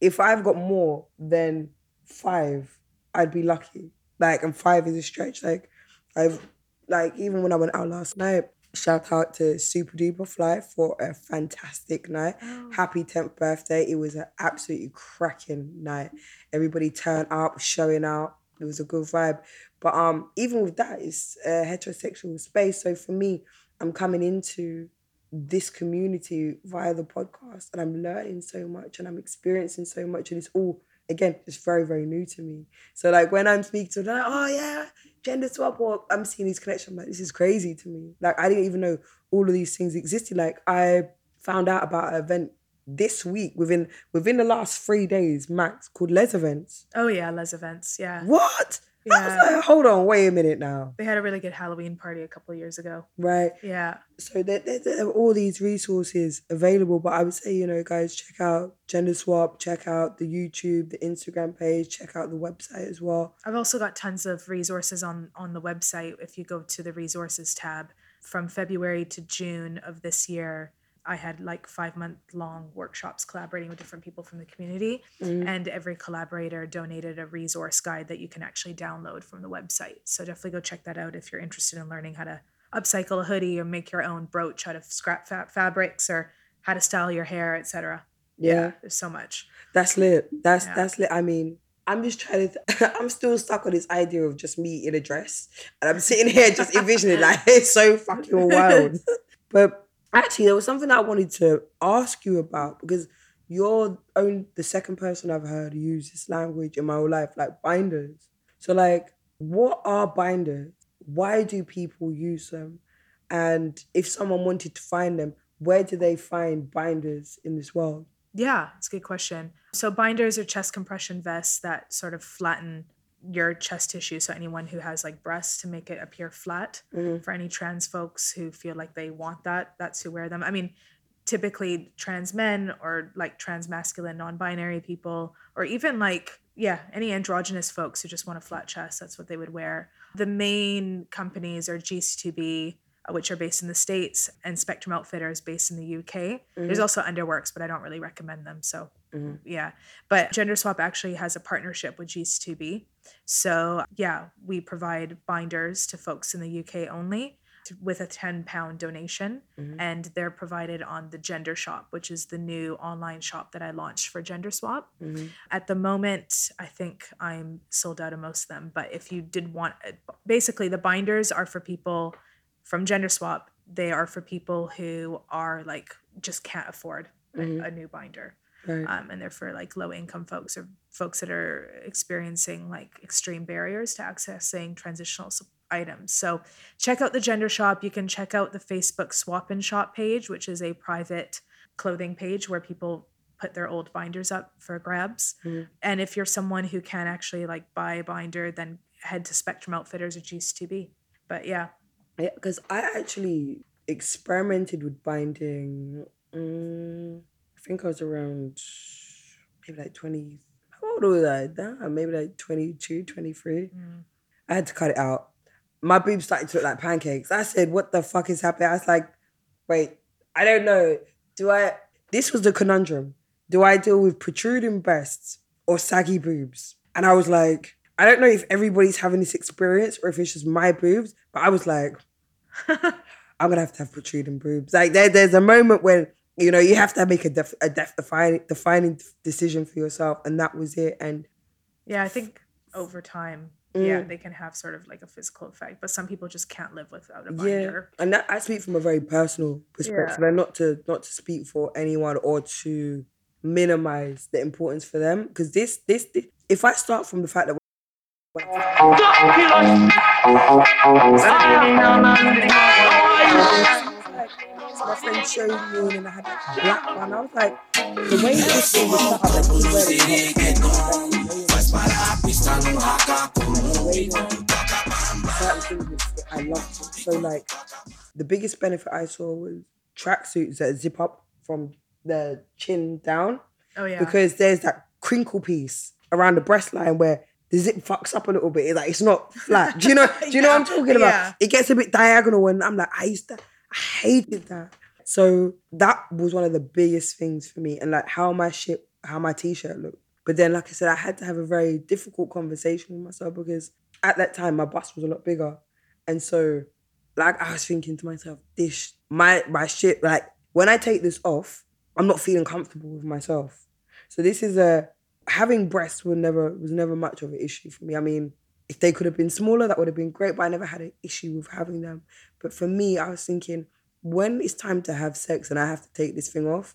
Speaker 1: if I've got more than five, I'd be lucky. Like, and five is a stretch. Like, I've, like, even when I went out last night, shout out to Supa Dupa Fly for a fantastic night.
Speaker 2: Oh.
Speaker 1: Happy 10th birthday. It was an absolutely cracking night. Everybody turned up, showing out. It was a good vibe. But um, even with that, it's a heterosexual space. So for me, I'm coming into this community via the podcast and I'm learning so much and I'm experiencing so much and it's all again it's very very new to me so like when I'm speaking to them like, oh yeah gender swap or I'm seeing these connections I'm like this is crazy to me like I didn't even know all of these things existed like I found out about an event this week within within the last three days max called Les Events
Speaker 2: Oh yeah, Les events. Yeah.
Speaker 1: what
Speaker 2: Yeah.
Speaker 1: like, hold on wait a minute now
Speaker 2: They had a really good Halloween party a couple of years ago.
Speaker 1: right
Speaker 2: Yeah.
Speaker 1: so there, there, there are all these resources available but i would say you know guys check out gender swap check out the youtube the instagram page check out the website as well
Speaker 2: I've also got tons of resources on on the website. If you go to the resources tab, from February to June of this year, I had like five month long workshops collaborating with different people from the community, mm. and every collaborator donated a resource guide that you can actually download from the website. So definitely go check that out if you're interested in learning how to upcycle a hoodie or make your own brooch out of scrap fa- fabrics or how to style your hair, etc.
Speaker 1: yeah,
Speaker 2: there's so much.
Speaker 1: that's lit that's
Speaker 2: Yeah.
Speaker 1: that's lit i mean i'm just trying to th- (laughs) i'm still stuck on this idea of just me in a dress and i'm sitting here just envisioning like (laughs) it's so fucking wild (laughs) but actually there was something i wanted to ask you about because you're only the second person i've heard use this language in my whole life like binders. So like what are binders? Why do people use them? And if someone wanted to find them where do they find binders in this world?
Speaker 2: Yeah, it's a good question. So binders are chest compression vests that sort of flatten your chest tissue. So anyone who has like breasts to make it appear flat.
Speaker 1: Mhm.
Speaker 2: For any trans folks who feel like they want that, that's who wear them. I mean, typically trans men or like trans masculine non-binary people, or even like yeah, any androgynous folks who just want a flat chest, that's what they would wear. The main companies are GC2B, uh, which are based in the States, and Spectrum Outfitters based in the UK. There's also Underworks, but I don't really recommend them. So
Speaker 1: Mhm.
Speaker 2: yeah. But Gender Swap actually has a partnership with GC2B. So yeah, we provide binders to folks in the UK only with a 10 pound donation.
Speaker 1: Mhm.
Speaker 2: And they're provided on the Gender Shop, which is the new online shop that I launched for Gender Swap.
Speaker 1: Mhm.
Speaker 2: At the moment, I think I'm sold out of most of them. But if you did want, basically, the binders are for people from Gender Swap. They are for people who are like just can't afford a, a new binder
Speaker 1: right
Speaker 2: um, and they're for like low income folks or folks that are experiencing like extreme barriers to accessing transitional items. So check out the gender shop. You can check out the Facebook Swap and Shop page, which is a private clothing page where people put their old binders up for grabs.
Speaker 1: Mhm.
Speaker 2: And if you're someone who can actually like buy a binder, then head to Spectrum Outfitters or GC2B. But yeah,
Speaker 1: Yeah, because I actually experimented with binding. mm, think I was around maybe like 20. How old was I? Damn, maybe like 22, 23.
Speaker 2: Mm.
Speaker 1: I had to cut it out. My boobs started to look like pancakes. I said, What the fuck is happening? I was like, Wait, I don't know. Do I? This was the conundrum. Do I deal with protruding breasts or saggy boobs? And I was like, I don't know if everybody's having this experience or if it's just my boobs, but I was like, (laughs) I'm gonna have to have protruding boobs. Like there, there's a moment when you know you have to make a def, a def, defining defining decision for yourself, and that was it. And
Speaker 2: Yeah, I think over time, yeah,
Speaker 1: Mm.
Speaker 2: they can have sort of like a physical effect, but some people just can't live without a
Speaker 1: yeah,
Speaker 2: binder.
Speaker 1: and that I speak from a very personal perspective, and not to not to speak for anyone or to minimize the importance for them, because this, this this if I start from the fact that (laughs) my friend showed me and I had that black one. I was like, the way this thing was set up, like he wear certain things with it, I loved it. So like, the biggest benefit I saw was tracksuits that zip up from the chin down
Speaker 2: Oh yeah,
Speaker 1: because there's that crinkle piece around the breast line where the zip fucks up a little bit. It's like it's not flat. Do you know? Do you know what I'm (laughs) talking about?
Speaker 2: Yeah.
Speaker 1: It gets a bit diagonal, and I'm like, I used to, I hated that. So that was one of the biggest things for me, and like how my shit, how my t-shirt looked. But then, like I said, I had to have a very difficult conversation with myself because at that time my bust was a lot bigger, and so like I was thinking to myself, this my my shit. Like when I take this off, I'm not feeling comfortable with myself. So this is a having breasts was never was never much of an issue for me. I mean, if they could have been smaller, that would have been great. But I never had an issue with having them. But for me, I was thinking, when it's time to have sex and I have to take this thing off,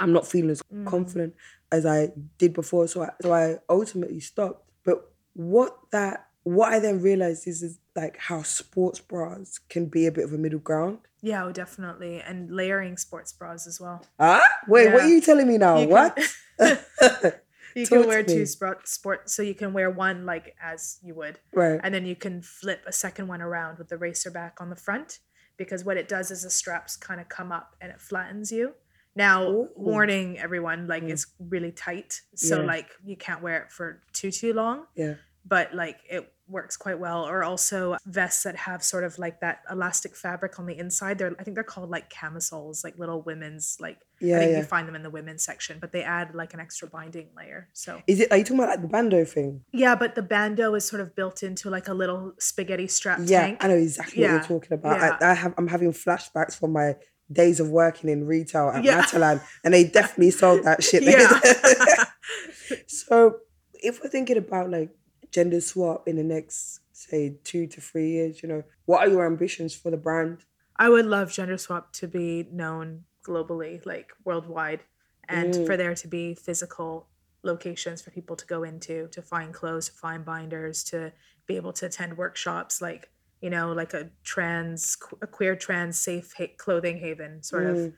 Speaker 1: I'm not feeling as
Speaker 2: Mm.
Speaker 1: confident as I did before. So I, so I ultimately stopped. But what that what I then realized is, is like how sports bras can be a bit of a middle ground.
Speaker 2: Yeah, oh, definitely. And layering sports bras as well.
Speaker 1: Ah, wait, what are you telling me now?
Speaker 2: You
Speaker 1: what?
Speaker 2: can- (laughs) (laughs) You
Speaker 1: Talk
Speaker 2: can wear two sport, sport, so you can wear one like as you would,
Speaker 1: right.
Speaker 2: and then you can flip a second one around with the racer back on the front because what it does is the straps kind of come up and it flattens you. Now,
Speaker 1: Ooh.
Speaker 2: warning everyone, like
Speaker 1: Mm.
Speaker 2: it's really tight, so
Speaker 1: Yeah.
Speaker 2: like you can't wear it for too too long.
Speaker 1: Yeah.
Speaker 2: But like it works quite well. Or also vests that have sort of like that elastic fabric on the inside. They're I think they're called like camisoles, like little women's like
Speaker 1: Yeah,
Speaker 2: I think
Speaker 1: yeah.
Speaker 2: you find them in the women's section, but they add like an extra binding layer. So
Speaker 1: Is it? Are you talking about like the bandeau thing?
Speaker 2: yeah, but the bandeau is sort of built into like a little spaghetti strap
Speaker 1: Yeah,
Speaker 2: tank.
Speaker 1: I know exactly what you're talking about.
Speaker 2: yeah.
Speaker 1: I, I have. I'm having flashbacks from my days of working in retail at
Speaker 2: Yeah.
Speaker 1: Matalan, and they definitely sold that shit. (laughs)
Speaker 2: Yeah. (laughs)
Speaker 1: so, if we're thinking about like gender swap in the next, say, two to three years, you know, what are your ambitions for the brand?
Speaker 2: I would love gender swap to be known globally, like worldwide, and
Speaker 1: Mm.
Speaker 2: for there to be physical locations for people to go into to find clothes, to find binders, to be able to attend workshops, like you know, like a trans, a queer trans safe ha- clothing haven, sort of.
Speaker 1: Mm.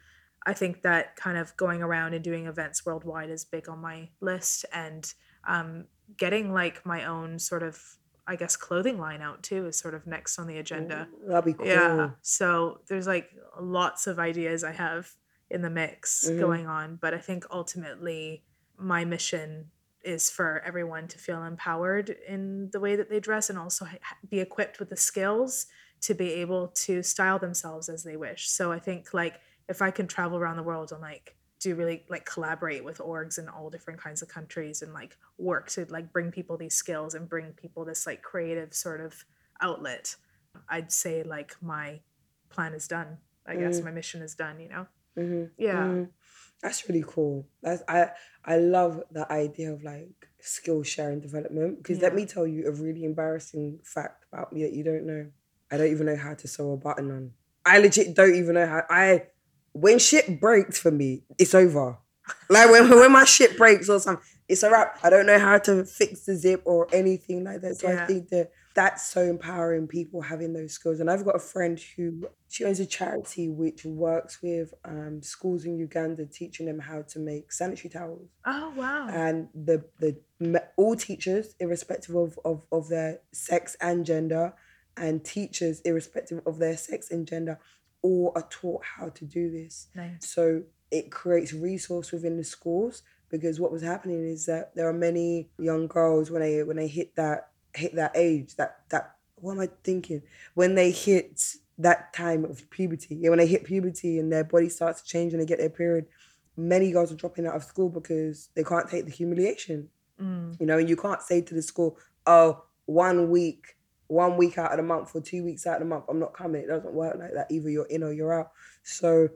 Speaker 2: I think that kind of going around and doing events worldwide is big on my list, and um, getting like my own sort of, I guess, clothing line out too is sort of next on the agenda.
Speaker 1: That'd be cool.
Speaker 2: Yeah. So there's like lots of ideas I have in the mix
Speaker 1: Mhm.
Speaker 2: going on, but I think ultimately my mission is for everyone to feel empowered in the way that they dress and also be equipped with the skills to be able to style themselves as they wish. So I think like if I can travel around the world and like do really like collaborate with orgs in all different kinds of countries and like work to like bring people these skills and bring people this like creative sort of outlet I'd say like my plan is done. I guess
Speaker 1: Mm.
Speaker 2: my mission is done, you know?
Speaker 1: hmm
Speaker 2: Yeah.
Speaker 1: Mhm. That's really cool. That's I I love the idea of like skill sharing development because let me tell you a really embarrassing fact about me that you don't know. I don't even know how to sew a button on. I legit don't even know how I when shit breaks for me, it's over. Like when when my shit breaks or something, it's a wrap. I don't know how to fix the zip or anything like that. So I think that that's so empowering people having those skills. And I've got a friend who she owns a charity which works with um, schools in Uganda, teaching them how to make sanitary towels.
Speaker 2: Oh wow.
Speaker 1: And the the all teachers, irrespective of, of of their sex and gender, and teachers, irrespective of their sex and gender, all are taught how to do this.
Speaker 2: nice.
Speaker 1: So it creates resource within the schools because what was happening is that there are many young girls when they when they hit that hit that age that that what am I thinking when they hit that time of puberty yeah when they hit puberty and their body starts to change and they get their period many girls are dropping out of school because they can't take the humiliation
Speaker 2: Mm.
Speaker 1: you know, and you can't say to the school, oh, one week, one week out of the month or two weeks out of the month, I'm not coming. It doesn't work like that. Either you're in or you're out. So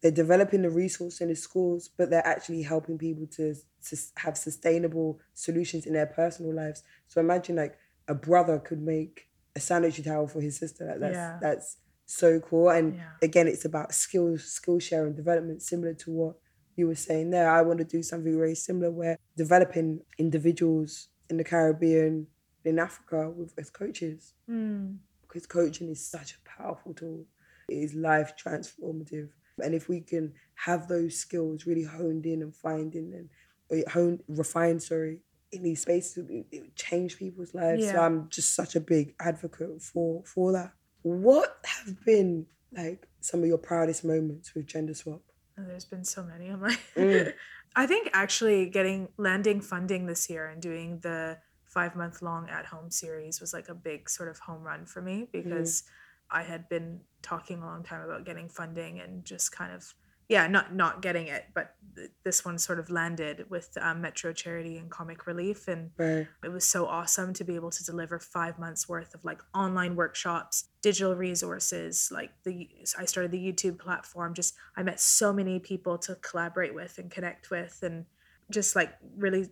Speaker 1: they're developing the resource in the schools, but they're actually helping people to, to have sustainable solutions in their personal lives. So imagine like a brother could make a sanitary towel for his sister. Like, that's
Speaker 2: Yeah.
Speaker 1: that's so cool. And
Speaker 2: Yeah.
Speaker 1: again, it's about skills, skill share and development, similar to what you were saying there. I want to do something very similar where developing individuals in the Caribbean, in Africa, with as coaches,
Speaker 2: Mm.
Speaker 1: because coaching is such a powerful tool. It is life transformative, and if we can have those skills really honed in and finding and honed, refined, sorry, in these spaces, it, would- it change people's lives. So I'm just such a big advocate for for that. What have been like some of your proudest moments with gender swap?
Speaker 2: Oh, There's been so many. I'm like,
Speaker 1: Mm. (laughs)
Speaker 2: I think actually getting landing funding this year and doing the five month long at home series was like a big sort of home run for me because I had been talking a long time about getting funding and just kind of yeah not not getting it but th- this one sort of landed with um, Metro Charity and Comic Relief and
Speaker 1: Right.
Speaker 2: it was so awesome to be able to deliver five months worth of like online workshops digital resources like the i started the youtube platform just i met so many people to collaborate with and connect with and just like really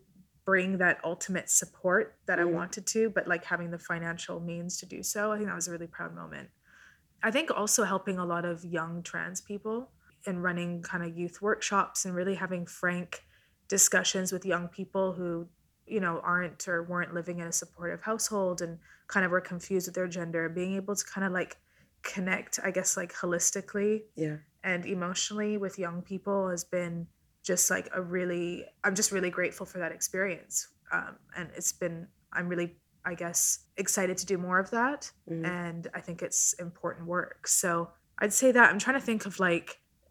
Speaker 2: bring that ultimate support that i
Speaker 1: Mm.
Speaker 2: wanted to but like having the financial means to do so i think that was a really proud moment I think also helping a lot of young trans people and running kind of youth workshops and really having frank discussions with young people who you know aren't or weren't living in a supportive household and kind of were confused with their gender being able to kind of like connect i guess like holistically
Speaker 1: Yeah.
Speaker 2: and emotionally with young people has been just like a really i'm just really grateful for that experience um, and it's been i'm really i guess excited to do more of that
Speaker 1: Mhm.
Speaker 2: and i think it's important work so i'd say that i'm trying to think of like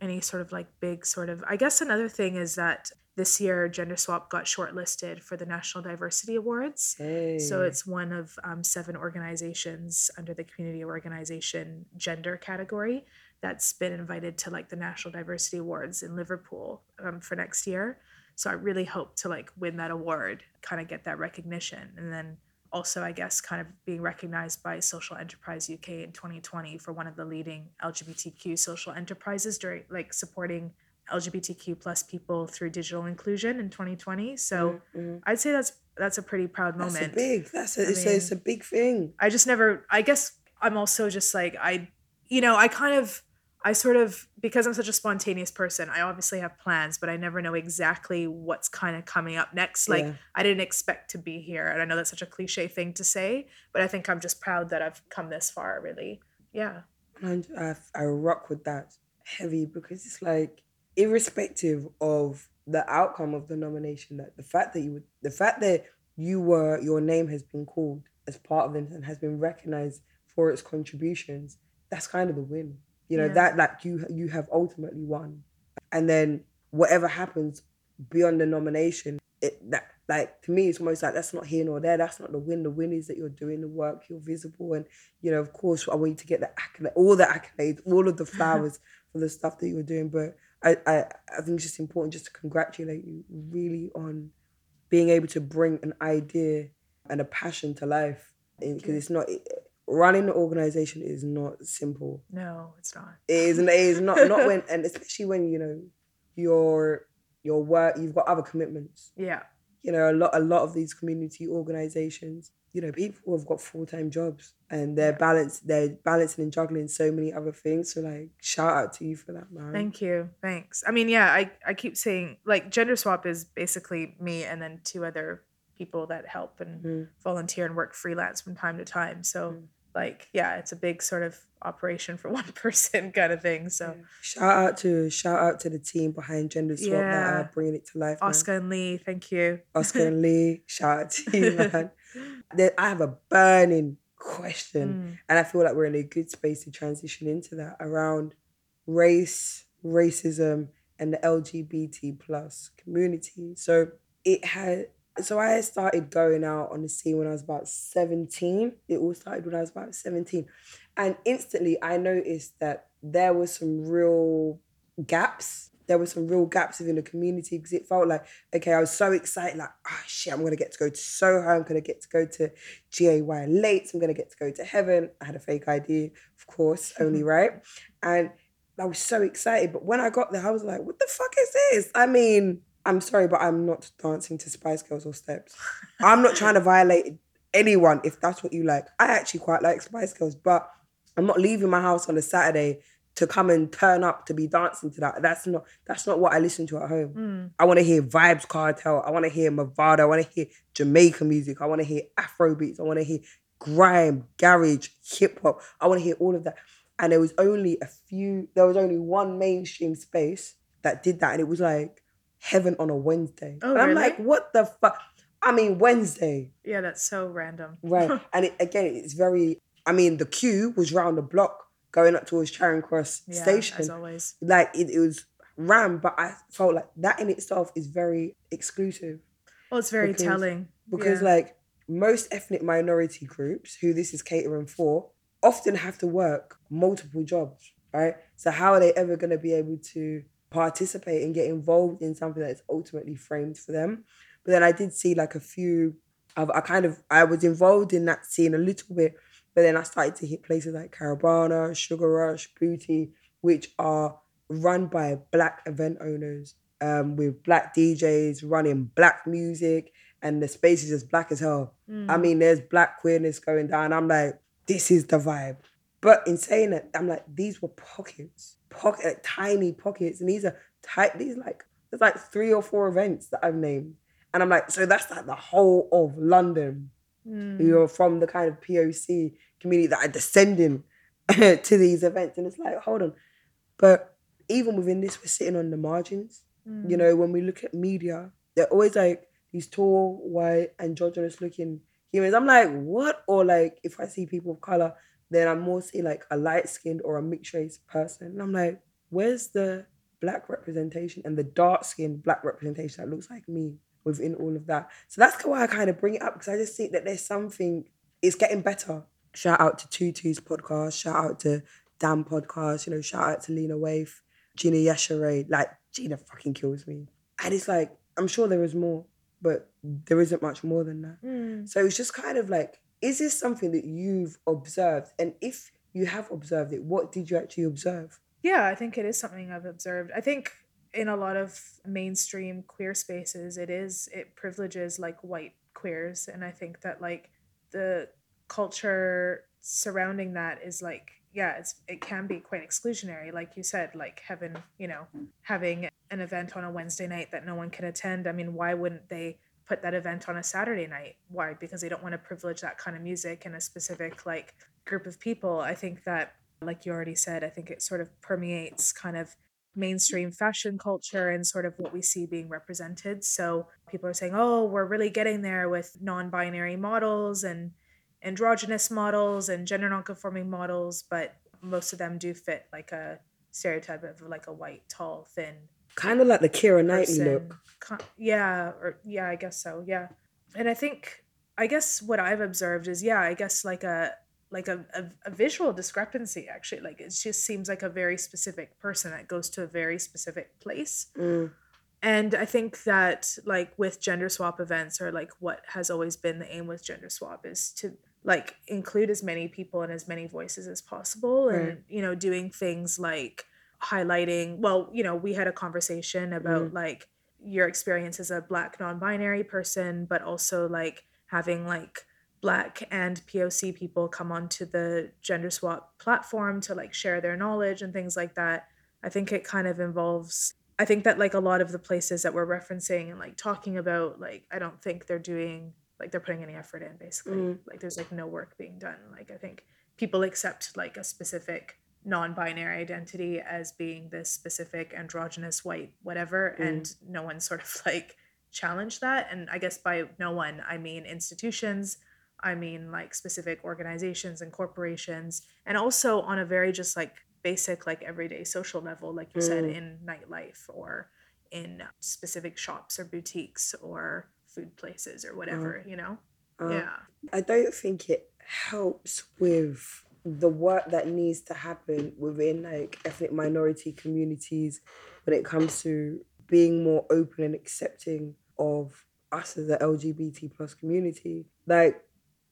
Speaker 2: any sort of like big sort of i guess another thing is that this year gender swap got shortlisted for the national diversity awards
Speaker 1: Hey.
Speaker 2: so it's one of um, seven organizations under the community organization gender category that's been invited to like the National Diversity Awards in Liverpool um, for next year. So I really hope to like win that award, kind of get that recognition, and then also I guess kind of being recognized by Social Enterprise UK in 2020 for one of the leading LGBTQ social enterprises during like supporting LGBTQ plus people through digital inclusion in 2020. So
Speaker 1: Mhm.
Speaker 2: I'd say that's that's a pretty proud
Speaker 1: That's
Speaker 2: moment.
Speaker 1: a big. That's a, a, it's a big thing.
Speaker 2: I just never I guess I'm also just like I you know, I kind of I sort of because I'm such a spontaneous person, I obviously have plans, but I never know exactly what's kind of coming up next. Like
Speaker 1: Yeah.
Speaker 2: I didn't expect to be here. And I know that's such a cliche thing to say, but I think I'm just proud that I've come this far really. Yeah.
Speaker 1: And I, I rock with that heavy because it's like irrespective of the outcome of the nomination, that the fact that you would, the fact that you were, your name has been called as part of it and has been recognized for its contributions, that's kind of the win. You know
Speaker 2: Yeah.
Speaker 1: that like you you have ultimately won, and then whatever happens beyond the nomination, it that like to me it's almost like that's not here nor there. That's not the win. The win is that you're doing the work, you're visible, and you know of course I want you to get the accolade, all the accolades, all of the (laughs) flowers for the stuff that you're doing. But I I I think it's just important just to congratulate you really on being able to bring an idea and a passion to life because it's not running the organization is not simple
Speaker 2: No, it's not.
Speaker 1: it is it is not not when and especially when you know your your work you've got other commitments (laughs)
Speaker 2: Yeah.
Speaker 1: you know a lot a lot of these community organizations you know people have got full-time jobs and they're
Speaker 2: Yeah.
Speaker 1: balanced they're balancing and juggling so many other things so like shout out to you for that man
Speaker 2: Thank you. Thanks. I mean, yeah, I, I keep saying like gender swap is basically me and then two other people that help and
Speaker 1: Mm.
Speaker 2: volunteer and work freelance from time to time. So
Speaker 1: Mm.
Speaker 2: Like yeah, it's a big sort of operation for (laughs) one person kind of thing. So
Speaker 1: shout out to shout out to the team behind gender swap that are bringing it to life man.
Speaker 2: Oscar and Lee, thank you.
Speaker 1: Oscar and Lee (laughs) shout out to you man (laughs) I have a burning question
Speaker 2: Mm,
Speaker 1: And I feel like we're in a good space to transition into that around race, racism, and the LGBT plus community. So it had so I started going out on the scene when I was about 17. It all started when I was about 17. And instantly I noticed that there was some real gaps. There were some real gaps within the community because it felt like, okay, I was so excited, like, oh shit, I'm gonna get to go to Soho, I'm gonna get to go to GAY late, I'm gonna get to go to heaven. I had a fake ID, of course, mm-hmm. only right. And I was so excited. But when I got there, I was like, what the fuck is this? I mean, I'm sorry, but I'm not dancing to Spice Girls or Steps. I'm not trying to violate anyone if that's what you like. I actually quite like Spice Girls, but I'm not leaving my house on a Saturday to come and turn up to be dancing to that. That's not that's not what I listen to at home.
Speaker 2: mm,
Speaker 1: I want to hear Vybz Kartel. I want to hear Mavado. I want to hear Jamaican music. I want to hear Afro beats. I want to hear grime, garage, hip hop. I want to hear all of that. And there was only a few, there was only one mainstream space that did that. And it was like heaven on a Wednesday.
Speaker 2: Oh,
Speaker 1: and I'm
Speaker 2: really?
Speaker 1: like, what the fuck? I mean, Wednesday.
Speaker 2: yeah, that's so random.
Speaker 1: Right. (laughs) and it, again, it's very, I mean, the queue was round the block going up towards Charing Cross
Speaker 2: yeah,
Speaker 1: Station
Speaker 2: as always.
Speaker 1: like it, it was ram, but I felt like that in itself is very exclusive
Speaker 2: Well, it's very
Speaker 1: because-
Speaker 2: telling.
Speaker 1: because
Speaker 2: Yeah.
Speaker 1: like most ethnic minority groups who this is catering for often have to work multiple jobs, right? So how are they ever going to be able to participate and get involved in something that's ultimately framed for them? But then I did see like a few. Of, I kind of I was involved in that scene a little bit, but then I started to hit places like Caravana, Sugar Rush, Booty, which are run by black event owners um, with black DJs running black music, and the space is as black as hell. I
Speaker 2: Mm.
Speaker 1: mean, there's black queerness going down. I'm like, this is the vibe. But in saying that, I'm like, these were pockets, pocket, like, tiny pockets, and these are tight. These like there's like three or four events that I've named, and I'm like, so that's like the whole of London.
Speaker 2: Mm.
Speaker 1: You're from the kind of POC community that are descending (laughs) to these events, and it's like, hold on, but even within this, we're sitting on the margins.
Speaker 2: Mm.
Speaker 1: You know, when we look at media, they're always like these tall, white, androgynous looking humans. I'm like, what? Or like, if I see people of color, then I'm more seeing like a light skinned or a mixed race person. And I'm like, where's the black representation and the dark skinned black representation that looks like me within all of that? So that's why I kind of bring it up because I just think that there's something, it's getting better. Shout out to Tutu's podcast, shout out to Dan podcast, you know, shout out to Lena Waithe, Gina Yashere. Like, Gina fucking kills me. And it's like, I'm sure there is more, but there isn't much more than that.
Speaker 2: Mm.
Speaker 1: So it's just kind of like, is this something that you've observed? And if you have observed it, what did you actually observe?
Speaker 2: Yeah, I think it is something I've observed. I think in a lot of mainstream queer spaces, it is, it privileges like white queers. And I think that like the culture surrounding that is like, yeah, it's, it can be quite exclusionary. Like you said, like having, you know, having an event on a Wednesday night that no one can attend. I mean, why wouldn't they put that event on a Saturday night? Why? Because they don't want to privilege that kind of music and a specific like group of people. I think that, like you already said, I think it sort of permeates kind of mainstream fashion culture and sort of what we see being represented. So people are saying, oh, we're really getting there with non binary models and androgynous models and gender non-conforming models, but most of them do fit like a stereotype of like a white, tall, thin
Speaker 1: Kind of like the Keira Knightley look.
Speaker 2: Yeah, or yeah, I guess so. Yeah, and I think I guess what I've observed is yeah, I guess like a like a, a, a visual discrepancy actually. Like it just seems like a very specific person that goes to a very specific place.
Speaker 1: Mm.
Speaker 2: And I think that like with gender swap events or like what has always been the aim with gender swap is to like include as many people and as many voices as possible and
Speaker 1: Right.
Speaker 2: you know doing things like highlighting well you know we had a conversation about like your experience as a black non-binary person but also like having like black and poc people come onto the gender swap platform to like share their knowledge and things like that. I think it kind of involves i think that like a lot of the places that we're referencing and like talking about like i don't think they're doing like they're putting any effort in basically.
Speaker 1: Mm.
Speaker 2: like there's like no work being done. Like i think people accept like a specific non-binary identity as being this specific androgynous white whatever
Speaker 1: Mm.
Speaker 2: and no one sort of like challenged that and i guess by no one i mean institutions i mean like specific organizations and corporations and also on a very just like basic like everyday social level like you said
Speaker 1: Mm.
Speaker 2: in nightlife or in specific shops or boutiques or food places or whatever you know
Speaker 1: Uh,
Speaker 2: yeah
Speaker 1: I don't think it helps with the work that needs to happen within like ethnic minority communities when it comes to being more open and accepting of us as the LGBT plus community. Like,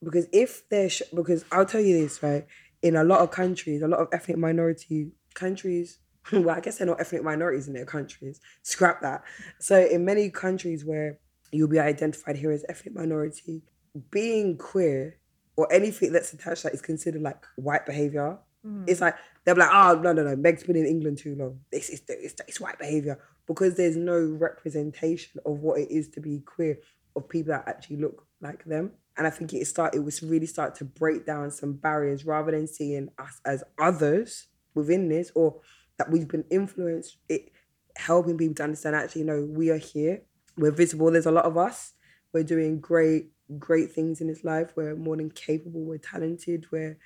Speaker 1: because if there's, because I'll tell you this, right? In a lot of countries, a lot of ethnic minority countries, (laughs) well, I guess they're not ethnic minorities in their countries. Scrap that. So, in many countries where you'll be identified here as ethnic minority, being queer or anything that's attached to that is considered like white behavior.
Speaker 2: Mm.
Speaker 1: It's like they're like, oh no no no, Meg's been in England too long. This is it's, it's white behavior because there's no representation of what it is to be queer of people that actually look like them. And I think it start it was really start to break down some barriers rather than seeing us as others within this or that we've been influenced. It helping people to understand actually, no, we are here. We're visible. There's a lot of us. We're doing great great things in this life. We're more than capable. We're talented. We're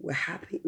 Speaker 1: we're happy.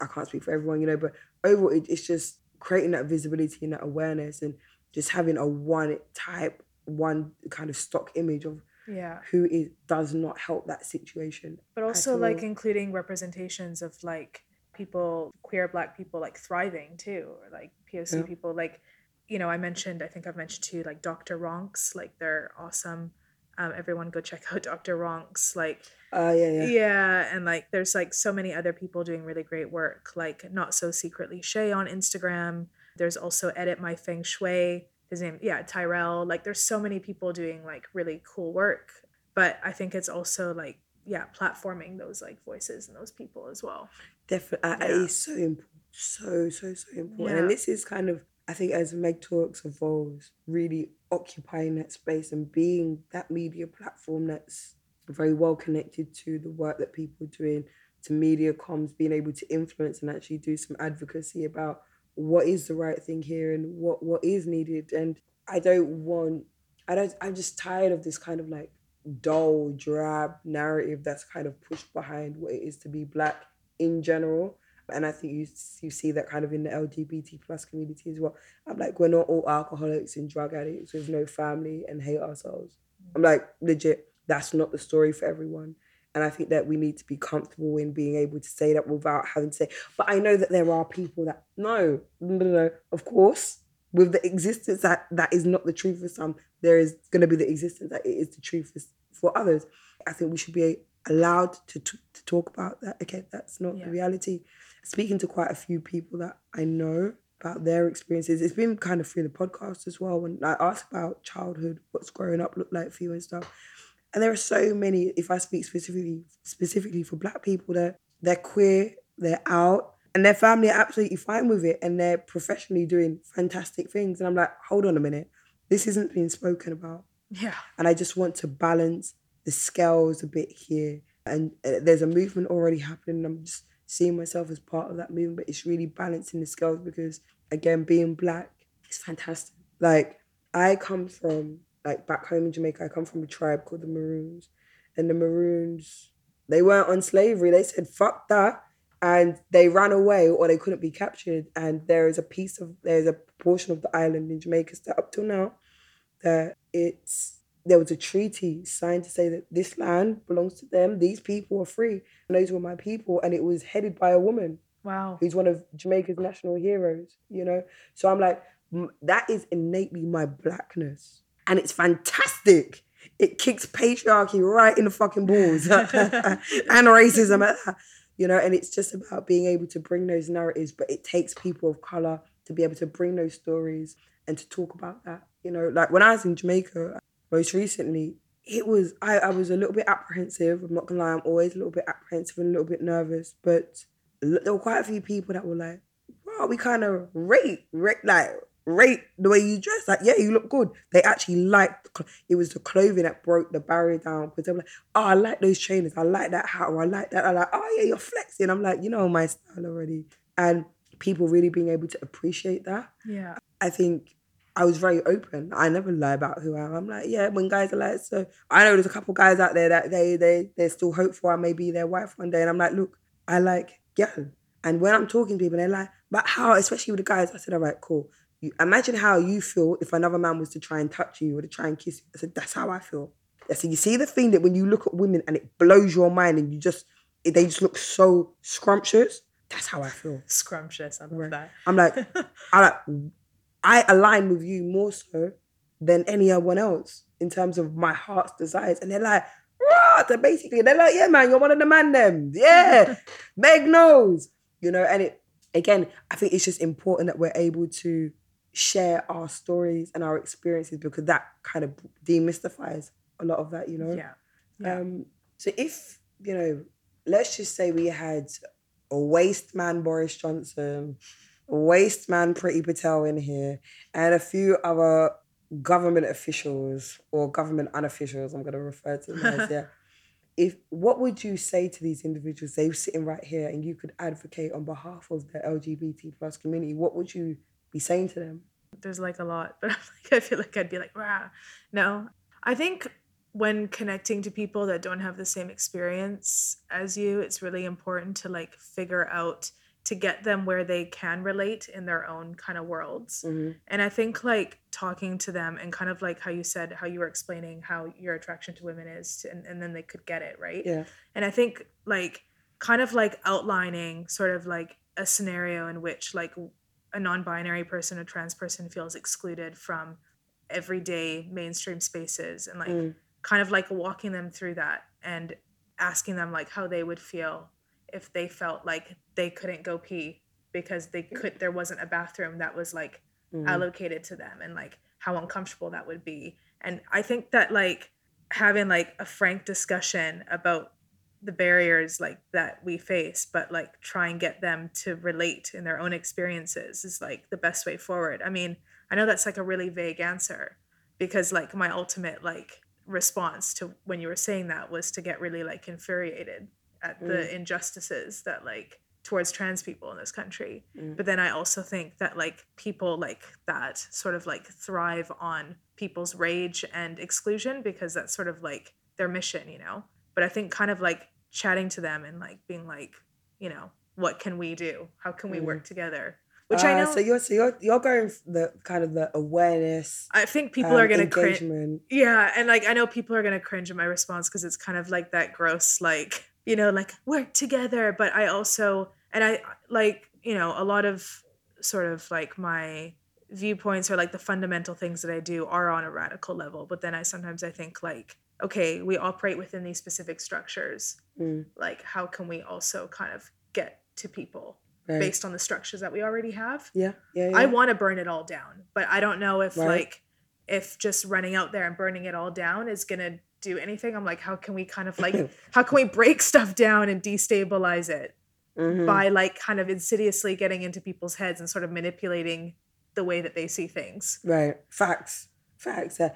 Speaker 1: I can't speak for everyone, you know, but overall, it, it's just creating that visibility and that awareness, and just having a one type, one kind of stock image of
Speaker 2: yeah
Speaker 1: who is does not help that situation.
Speaker 2: but also like including representations of like people queer black people like thriving too or like poc
Speaker 1: Yeah.
Speaker 2: people like you know i mentioned i think i've mentioned too like dr ronks like they're awesome um, everyone go check out (laughs) dr ronks like
Speaker 1: Uh, yeah, yeah,
Speaker 2: yeah. and like there's like so many other people doing really great work like not so secretly shay on instagram there's also edit my feng shui his name yeah tyrell like there's so many people doing like really cool work but i think it's also like yeah platforming those like voices and those people as well
Speaker 1: Definitely,
Speaker 2: Yeah.
Speaker 1: it is so important, so so so important.
Speaker 2: Yeah.
Speaker 1: And this is kind of, I think, as Meg Talks evolves, really occupying that space and being that media platform that's very well connected to the work that people are doing, to media comms, being able to influence and actually do some advocacy about what is the right thing here and what what is needed. And I don't want, I don't, I'm just tired of this kind of like dull, drab narrative that's kind of pushed behind what it is to be black in general. And I think you you see that kind of in the LGBT plus community as well. I'm like, we're not all alcoholics and drug addicts with no family and hate ourselves. Mm. I'm like, legit, that's not the story for everyone. And I think that we need to be comfortable in being able to say that without having to say, but I know that there are people that no, no, no, no. Of course, with the existence that that is not the truth for some, there is going to be the existence that it is the truth for, for others. I think we should be allowed to t- to talk about that. Okay, that's not
Speaker 2: Yeah.
Speaker 1: the reality. Speaking to quite a few people that I know about their experiences, it's been kind of through the podcast as well. When I ask about childhood, what's growing up looked like for you and stuff, and there are so many. If I speak specifically specifically for Black people, that they're queer, they're out, and their family are absolutely fine with it, and they're professionally doing fantastic things. And I'm like, hold on a minute, this isn't being spoken about
Speaker 2: Yeah.
Speaker 1: and I just want to balance the scales a bit here. And uh, there's a movement already happening. I'm just seeing myself as part of that movement, but it's really balancing the scales because, again, being black is fantastic. Like I come from like back home in Jamaica. I come from a tribe called the Maroons, and the Maroons they weren't on slavery. They said fuck that. And they ran away or they couldn't be captured. And there is a piece of, there's a portion of the island in Jamaica still up till now that it's there was a treaty signed to say that this land belongs to them. These people are free, and those were my people. And it was headed by a woman
Speaker 2: Wow.
Speaker 1: who's one of Jamaica's national heroes. You know, so I'm like, that is innately my blackness, and it's fantastic. It kicks patriarchy right in the fucking balls (laughs) and racism at that. You know, and it's just about being able to bring those narratives, but it takes people of color to be able to bring those stories and to talk about that. You know, like when I was in Jamaica most recently, it was I, I was a little bit apprehensive. I'm not gonna lie, I'm always a little bit apprehensive and a little bit nervous. But there were quite a few people that were like, "Bro, we kind of rate, rate, like rate the way you dress. Like, yeah, you look good." They actually liked the cl- it was the clothing that broke the barrier down because they were like, "Oh, I like those trainers. I like that hat. Or I like that." I'm like, "Oh yeah, you're flexing." I'm like, you know my style already, and people really being able to appreciate that.
Speaker 2: Yeah.
Speaker 1: I think I was very open. I never lie about who I am. I'm like, yeah, when guys are like, so I know there's a couple guys out there that they they they're still hopeful I may be their wife one day. And I'm like, look, I like girl. And when I'm talking to people, they're like, but how, especially with the guys, I said, all right, cool. You imagine how you feel if another man was to try and touch you or to try and kiss you. I said, that's how I feel. I said, you see the thing that when you look at women and it blows your mind and you just they just look so scrumptious. That's how I feel.
Speaker 2: Scrumptious. I love
Speaker 1: Right.
Speaker 2: that.
Speaker 1: I'm like, (laughs) I like, I align with you more so than anyone else in terms of my heart's desires. And they're like, what? They're basically, they're like, yeah, man, you're one of the man them. Yeah, (laughs) Meg knows. You know, and it, again, I think it's just important that we're able to share our stories and our experiences because that kind of demystifies a lot of that, you know?
Speaker 2: yeah. Yeah.
Speaker 1: Um, so if, you know, let's just say we had a waste man Boris Johnson, waste man Priti Patel in here, and a few other government officials or government unofficials, I'm gonna refer to them as, (laughs) yeah. If what would you say to these individuals? They were sitting right here and you could advocate on behalf of the LGBT plus community, what would you be saying to them?
Speaker 2: there's like a lot, but (laughs) I'm like, I feel like I'd be like, rah. No, I think when connecting to people that don't have the same experience as you, it's really important to like figure out to get them where they can relate in their own kind of worlds.
Speaker 1: Mhm.
Speaker 2: And I think like talking to them and kind of like how you said, how you were explaining how your attraction to women is, to, and, and then they could get it, right?
Speaker 1: Yeah.
Speaker 2: And I think like kind of like outlining sort of like a scenario in which like a non-binary person or trans person feels excluded from everyday mainstream spaces and like
Speaker 1: Mm.
Speaker 2: kind of like walking them through that and asking them like how they would feel if they felt like they couldn't go pee because they could there wasn't a bathroom that was like
Speaker 1: Mhm.
Speaker 2: allocated to them and like how uncomfortable that would be and i think that like having like a frank discussion about the barriers like that we face but like try and get them to relate in their own experiences is like the best way forward i mean i know that's like a really vague answer because like my ultimate like response to when you were saying that was to get really like infuriated at the
Speaker 1: Mm.
Speaker 2: injustices that like towards trans people in this country
Speaker 1: Mm.
Speaker 2: but then i also think that like people like that sort of like thrive on people's rage and exclusion because that's sort of like their mission you know but i think kind of like chatting to them and like being like you know what can we do how can we
Speaker 1: Mm.
Speaker 2: work together which i
Speaker 1: Uh,
Speaker 2: know
Speaker 1: So you're so you're you're going the kind of the awareness.
Speaker 2: i think people
Speaker 1: um,
Speaker 2: are gonna cringe. Yeah, and like I know people are gonna cringe at my response because it's kind of like that gross, like you know, like work together. But I also, and I like you know, a lot of sort of like my viewpoints or like the fundamental things that I do are on a radical level. But then I sometimes I think like, okay, we operate within these specific structures.
Speaker 1: Mm,
Speaker 2: Like, how can we also kind of get to people
Speaker 1: right.
Speaker 2: based on the structures that we already have?
Speaker 1: Yeah, yeah, yeah.
Speaker 2: I want to burn it all down, but I don't know if
Speaker 1: Right.
Speaker 2: like if just running out there and burning it all down is gonna do anything. I'm like, how can we kind of like (laughs) how can we break stuff down and destabilize it
Speaker 1: Mhm.
Speaker 2: by like kind of insidiously getting into people's heads and sort of manipulating the way that they see things.
Speaker 1: Right. Facts. Facts. Uh,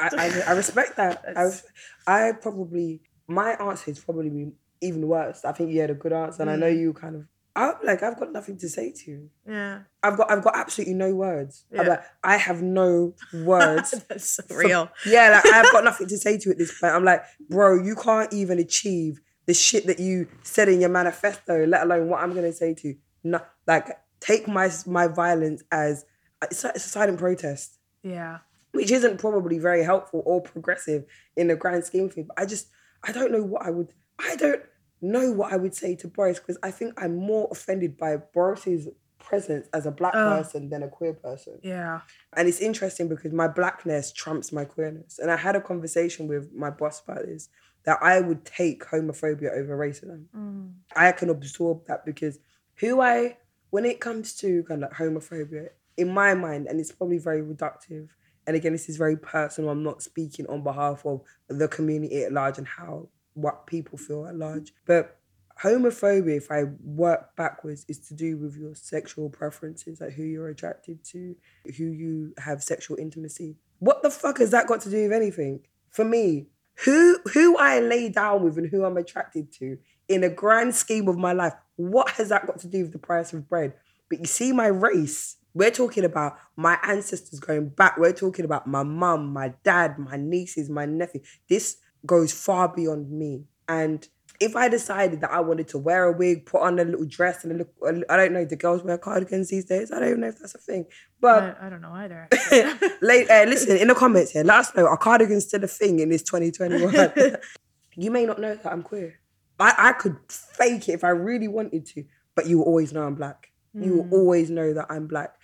Speaker 1: I, I, I (laughs) respect that. I, I probably, my answer is probably even worse. I think you had a good answer, and I know
Speaker 2: Mm.
Speaker 1: you kind of. I'm like, I've got nothing to say to you.
Speaker 2: Yeah,
Speaker 1: I've got, I've got absolutely no words. I'm (laughs)
Speaker 2: Yeah.
Speaker 1: like, I have no words.
Speaker 2: that's so
Speaker 1: for-
Speaker 2: real.
Speaker 1: yeah, like I've got nothing to say to you at this point. I'm like, bro, you can't even achieve the shit that you said in your manifesto, let alone what I'm gonna say to you. No, like, take my my violence as it's a, it's a silent protest
Speaker 2: Yeah,
Speaker 1: which isn't probably very helpful or progressive in the grand scheme of things. But I just, I don't know what I would, I don't know what I would say to Boris because I think I'm more offended by Boris's presence as a black
Speaker 2: Oh.
Speaker 1: person than a queer person.
Speaker 2: yeah,
Speaker 1: And it's interesting because my blackness trumps my queerness. And I had a conversation with my boss about this that I would take homophobia over racism.
Speaker 2: Mm.
Speaker 1: I can absorb that because who I, when it comes to kind of like homophobia, in my mind, and it's probably very reductive, and again, this is very personal. I'm not speaking on behalf of the community at large and how what people feel at large, but homophobia, if I work backwards, is to do with your sexual preferences, like who you're attracted to, who you have sexual intimacy. What the fuck has that got to do with anything? For me, who who I lay down with and who I'm attracted to in a grand scheme of my life, what has that got to do with the price of bread? But you see, my race, we're talking about my ancestors going back. We're talking about my mum, my dad, my nieces, my nephew. This goes far beyond me. And if I decided that I wanted to wear a wig, put on a little dress and a look, I don't know, do girls wear cardigans these days? I don't even know if that's a thing. But
Speaker 2: I, I don't know either. (laughs)
Speaker 1: Late, uh, listen in the comments here. Let us know. Are cardigans still a thing in this 2021? (laughs) you may not know that I'm queer. I, I could fake it if I really wanted to, but you will always know I'm black. You will
Speaker 2: Mm.
Speaker 1: always know that I'm black.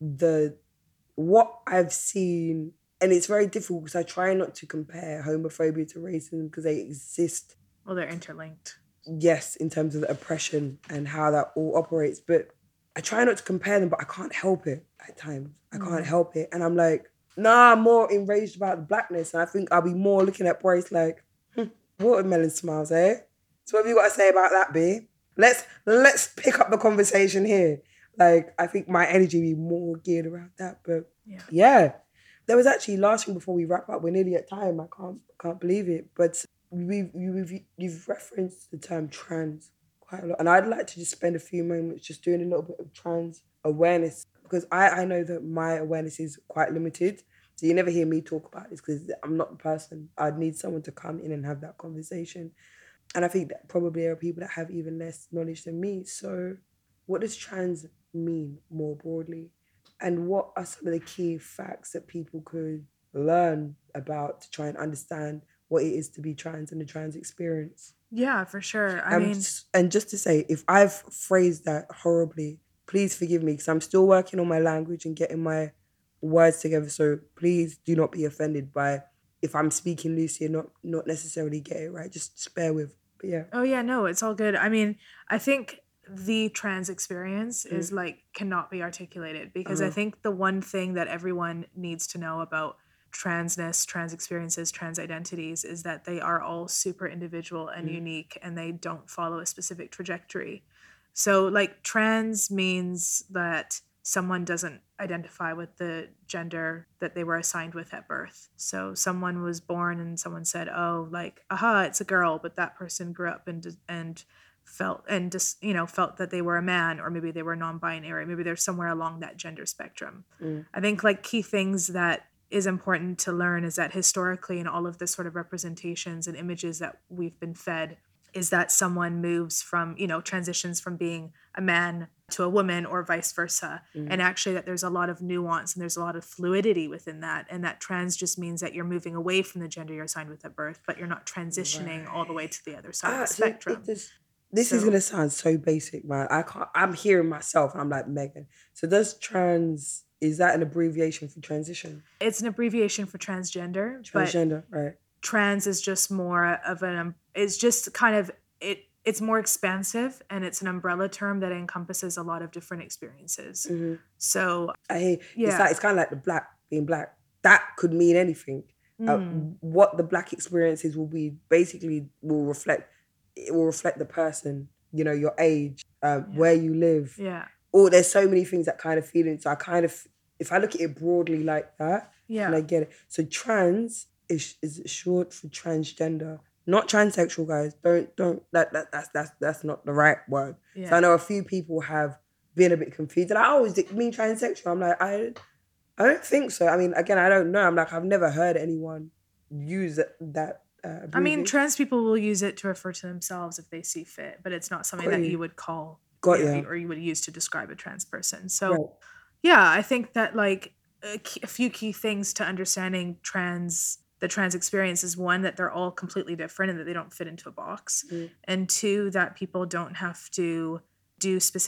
Speaker 1: The what I've seen, and it's very difficult because I try not to compare homophobia to racism because they exist
Speaker 2: well, they're interlinked.
Speaker 1: yes, in terms of the oppression and how that all operates. But I try not to compare them, but I can't help it at times. I can't
Speaker 2: Mm.
Speaker 1: help it. And I'm like, nah, I'm more enraged about the blackness. And I think I'll be more looking at Boris like, hmm, watermelon smiles, eh? So what have you got to say about that, B? Let's let's pick up the conversation here. Like, I think my energy be more geared around that. But
Speaker 2: Yeah.
Speaker 1: yeah. There was actually last thing before we wrap up. We're nearly at time. I can't can't believe it. But we've you've, you've referenced the term trans quite a lot, and I'd like to just spend a few moments just doing a little bit of trans awareness because I I know that my awareness is quite limited. So you never hear me talk about this because I'm not the person. I'd need someone to come in and have that conversation. And I think that probably there are people that have even less knowledge than me. So what does trans mean more broadly? And what are some of the key facts that people could learn about to try and understand what it is to be trans and the trans experience?
Speaker 2: Yeah, for sure. I
Speaker 1: Um,
Speaker 2: mean,
Speaker 1: and just to say, if I've phrased that horribly, please forgive me because I'm still working on my language and getting my words together. So please do not be offended by if I'm speaking loosely and not not necessarily get it right. Just spare with. But yeah,
Speaker 2: Oh yeah, no, it's all good. I mean, I think the trans experience is like cannot be articulated because I
Speaker 1: Uh-huh.
Speaker 2: think the one thing that everyone needs to know about transness, trans experiences, trans identities is that they are all super individual and
Speaker 1: Mm.
Speaker 2: unique and they don't follow a specific trajectory. So, like, trans means that someone doesn't identify with the gender that they were assigned with at birth. So, someone was born and someone said, "Oh, like, aha, it's a girl," but that person grew up and and felt and just you know felt that they were a man or maybe they were non-binary maybe they're somewhere along that gender spectrum
Speaker 1: Mm.
Speaker 2: i think like key things that is important to learn is that historically in all of the sort of representations and images that we've been fed is that someone moves from you know transitions from being a man to a woman or vice versa
Speaker 1: Mm.
Speaker 2: and actually that there's a lot of nuance and there's a lot of fluidity within that and that trans just means that you're moving away from the gender you're assigned with at birth but you're not transitioning all the way to the other side
Speaker 1: Ah,
Speaker 2: of the
Speaker 1: so
Speaker 2: spectrum
Speaker 1: just- this is
Speaker 2: So-
Speaker 1: gonna sound so basic, man. I can't. I'm hearing myself. I'm like Megan. So does trans? Is that an abbreviation for transition?
Speaker 2: it's an abbreviation for transgender
Speaker 1: Transgender, right?
Speaker 2: trans is just more of an um, it's just kind of it it's more expansive and it's an umbrella term that encompasses a lot of different experiences
Speaker 1: hmm
Speaker 2: so
Speaker 1: I hear.
Speaker 2: yeah
Speaker 1: It's like it's kind of like the black being black. That could mean anything. Uh,
Speaker 2: Mm.
Speaker 1: what the black experiences will be basically will reflect. It will reflect the person. You know, your age, uh,
Speaker 2: Yeah.
Speaker 1: where you live.
Speaker 2: yeah
Speaker 1: Or there's so many things that kind of feed into. I kind of, if I look at it broadly like that,
Speaker 2: yeah
Speaker 1: and I get it. So trans is is short for transgender, not transsexual, guys. Don't don't that, that that's that's that's not the right word. So I know a few people have been a bit confused. Like, oh, is it mean transsexual? I'm like, I I don't think so. I mean, again, I don't know. I'm like, I've never heard anyone use that. uh,
Speaker 2: i mean trans people will use it to refer to themselves if they see fit but it's not something that
Speaker 1: you
Speaker 2: would call
Speaker 1: Got
Speaker 2: or you would use to describe a trans person so
Speaker 1: Right.
Speaker 2: yeah i think that like a, key, a few key things to understanding trans the trans experience is one that they're all completely different and that they don't fit into a box
Speaker 1: Mm.
Speaker 2: and two that people don't have to do specific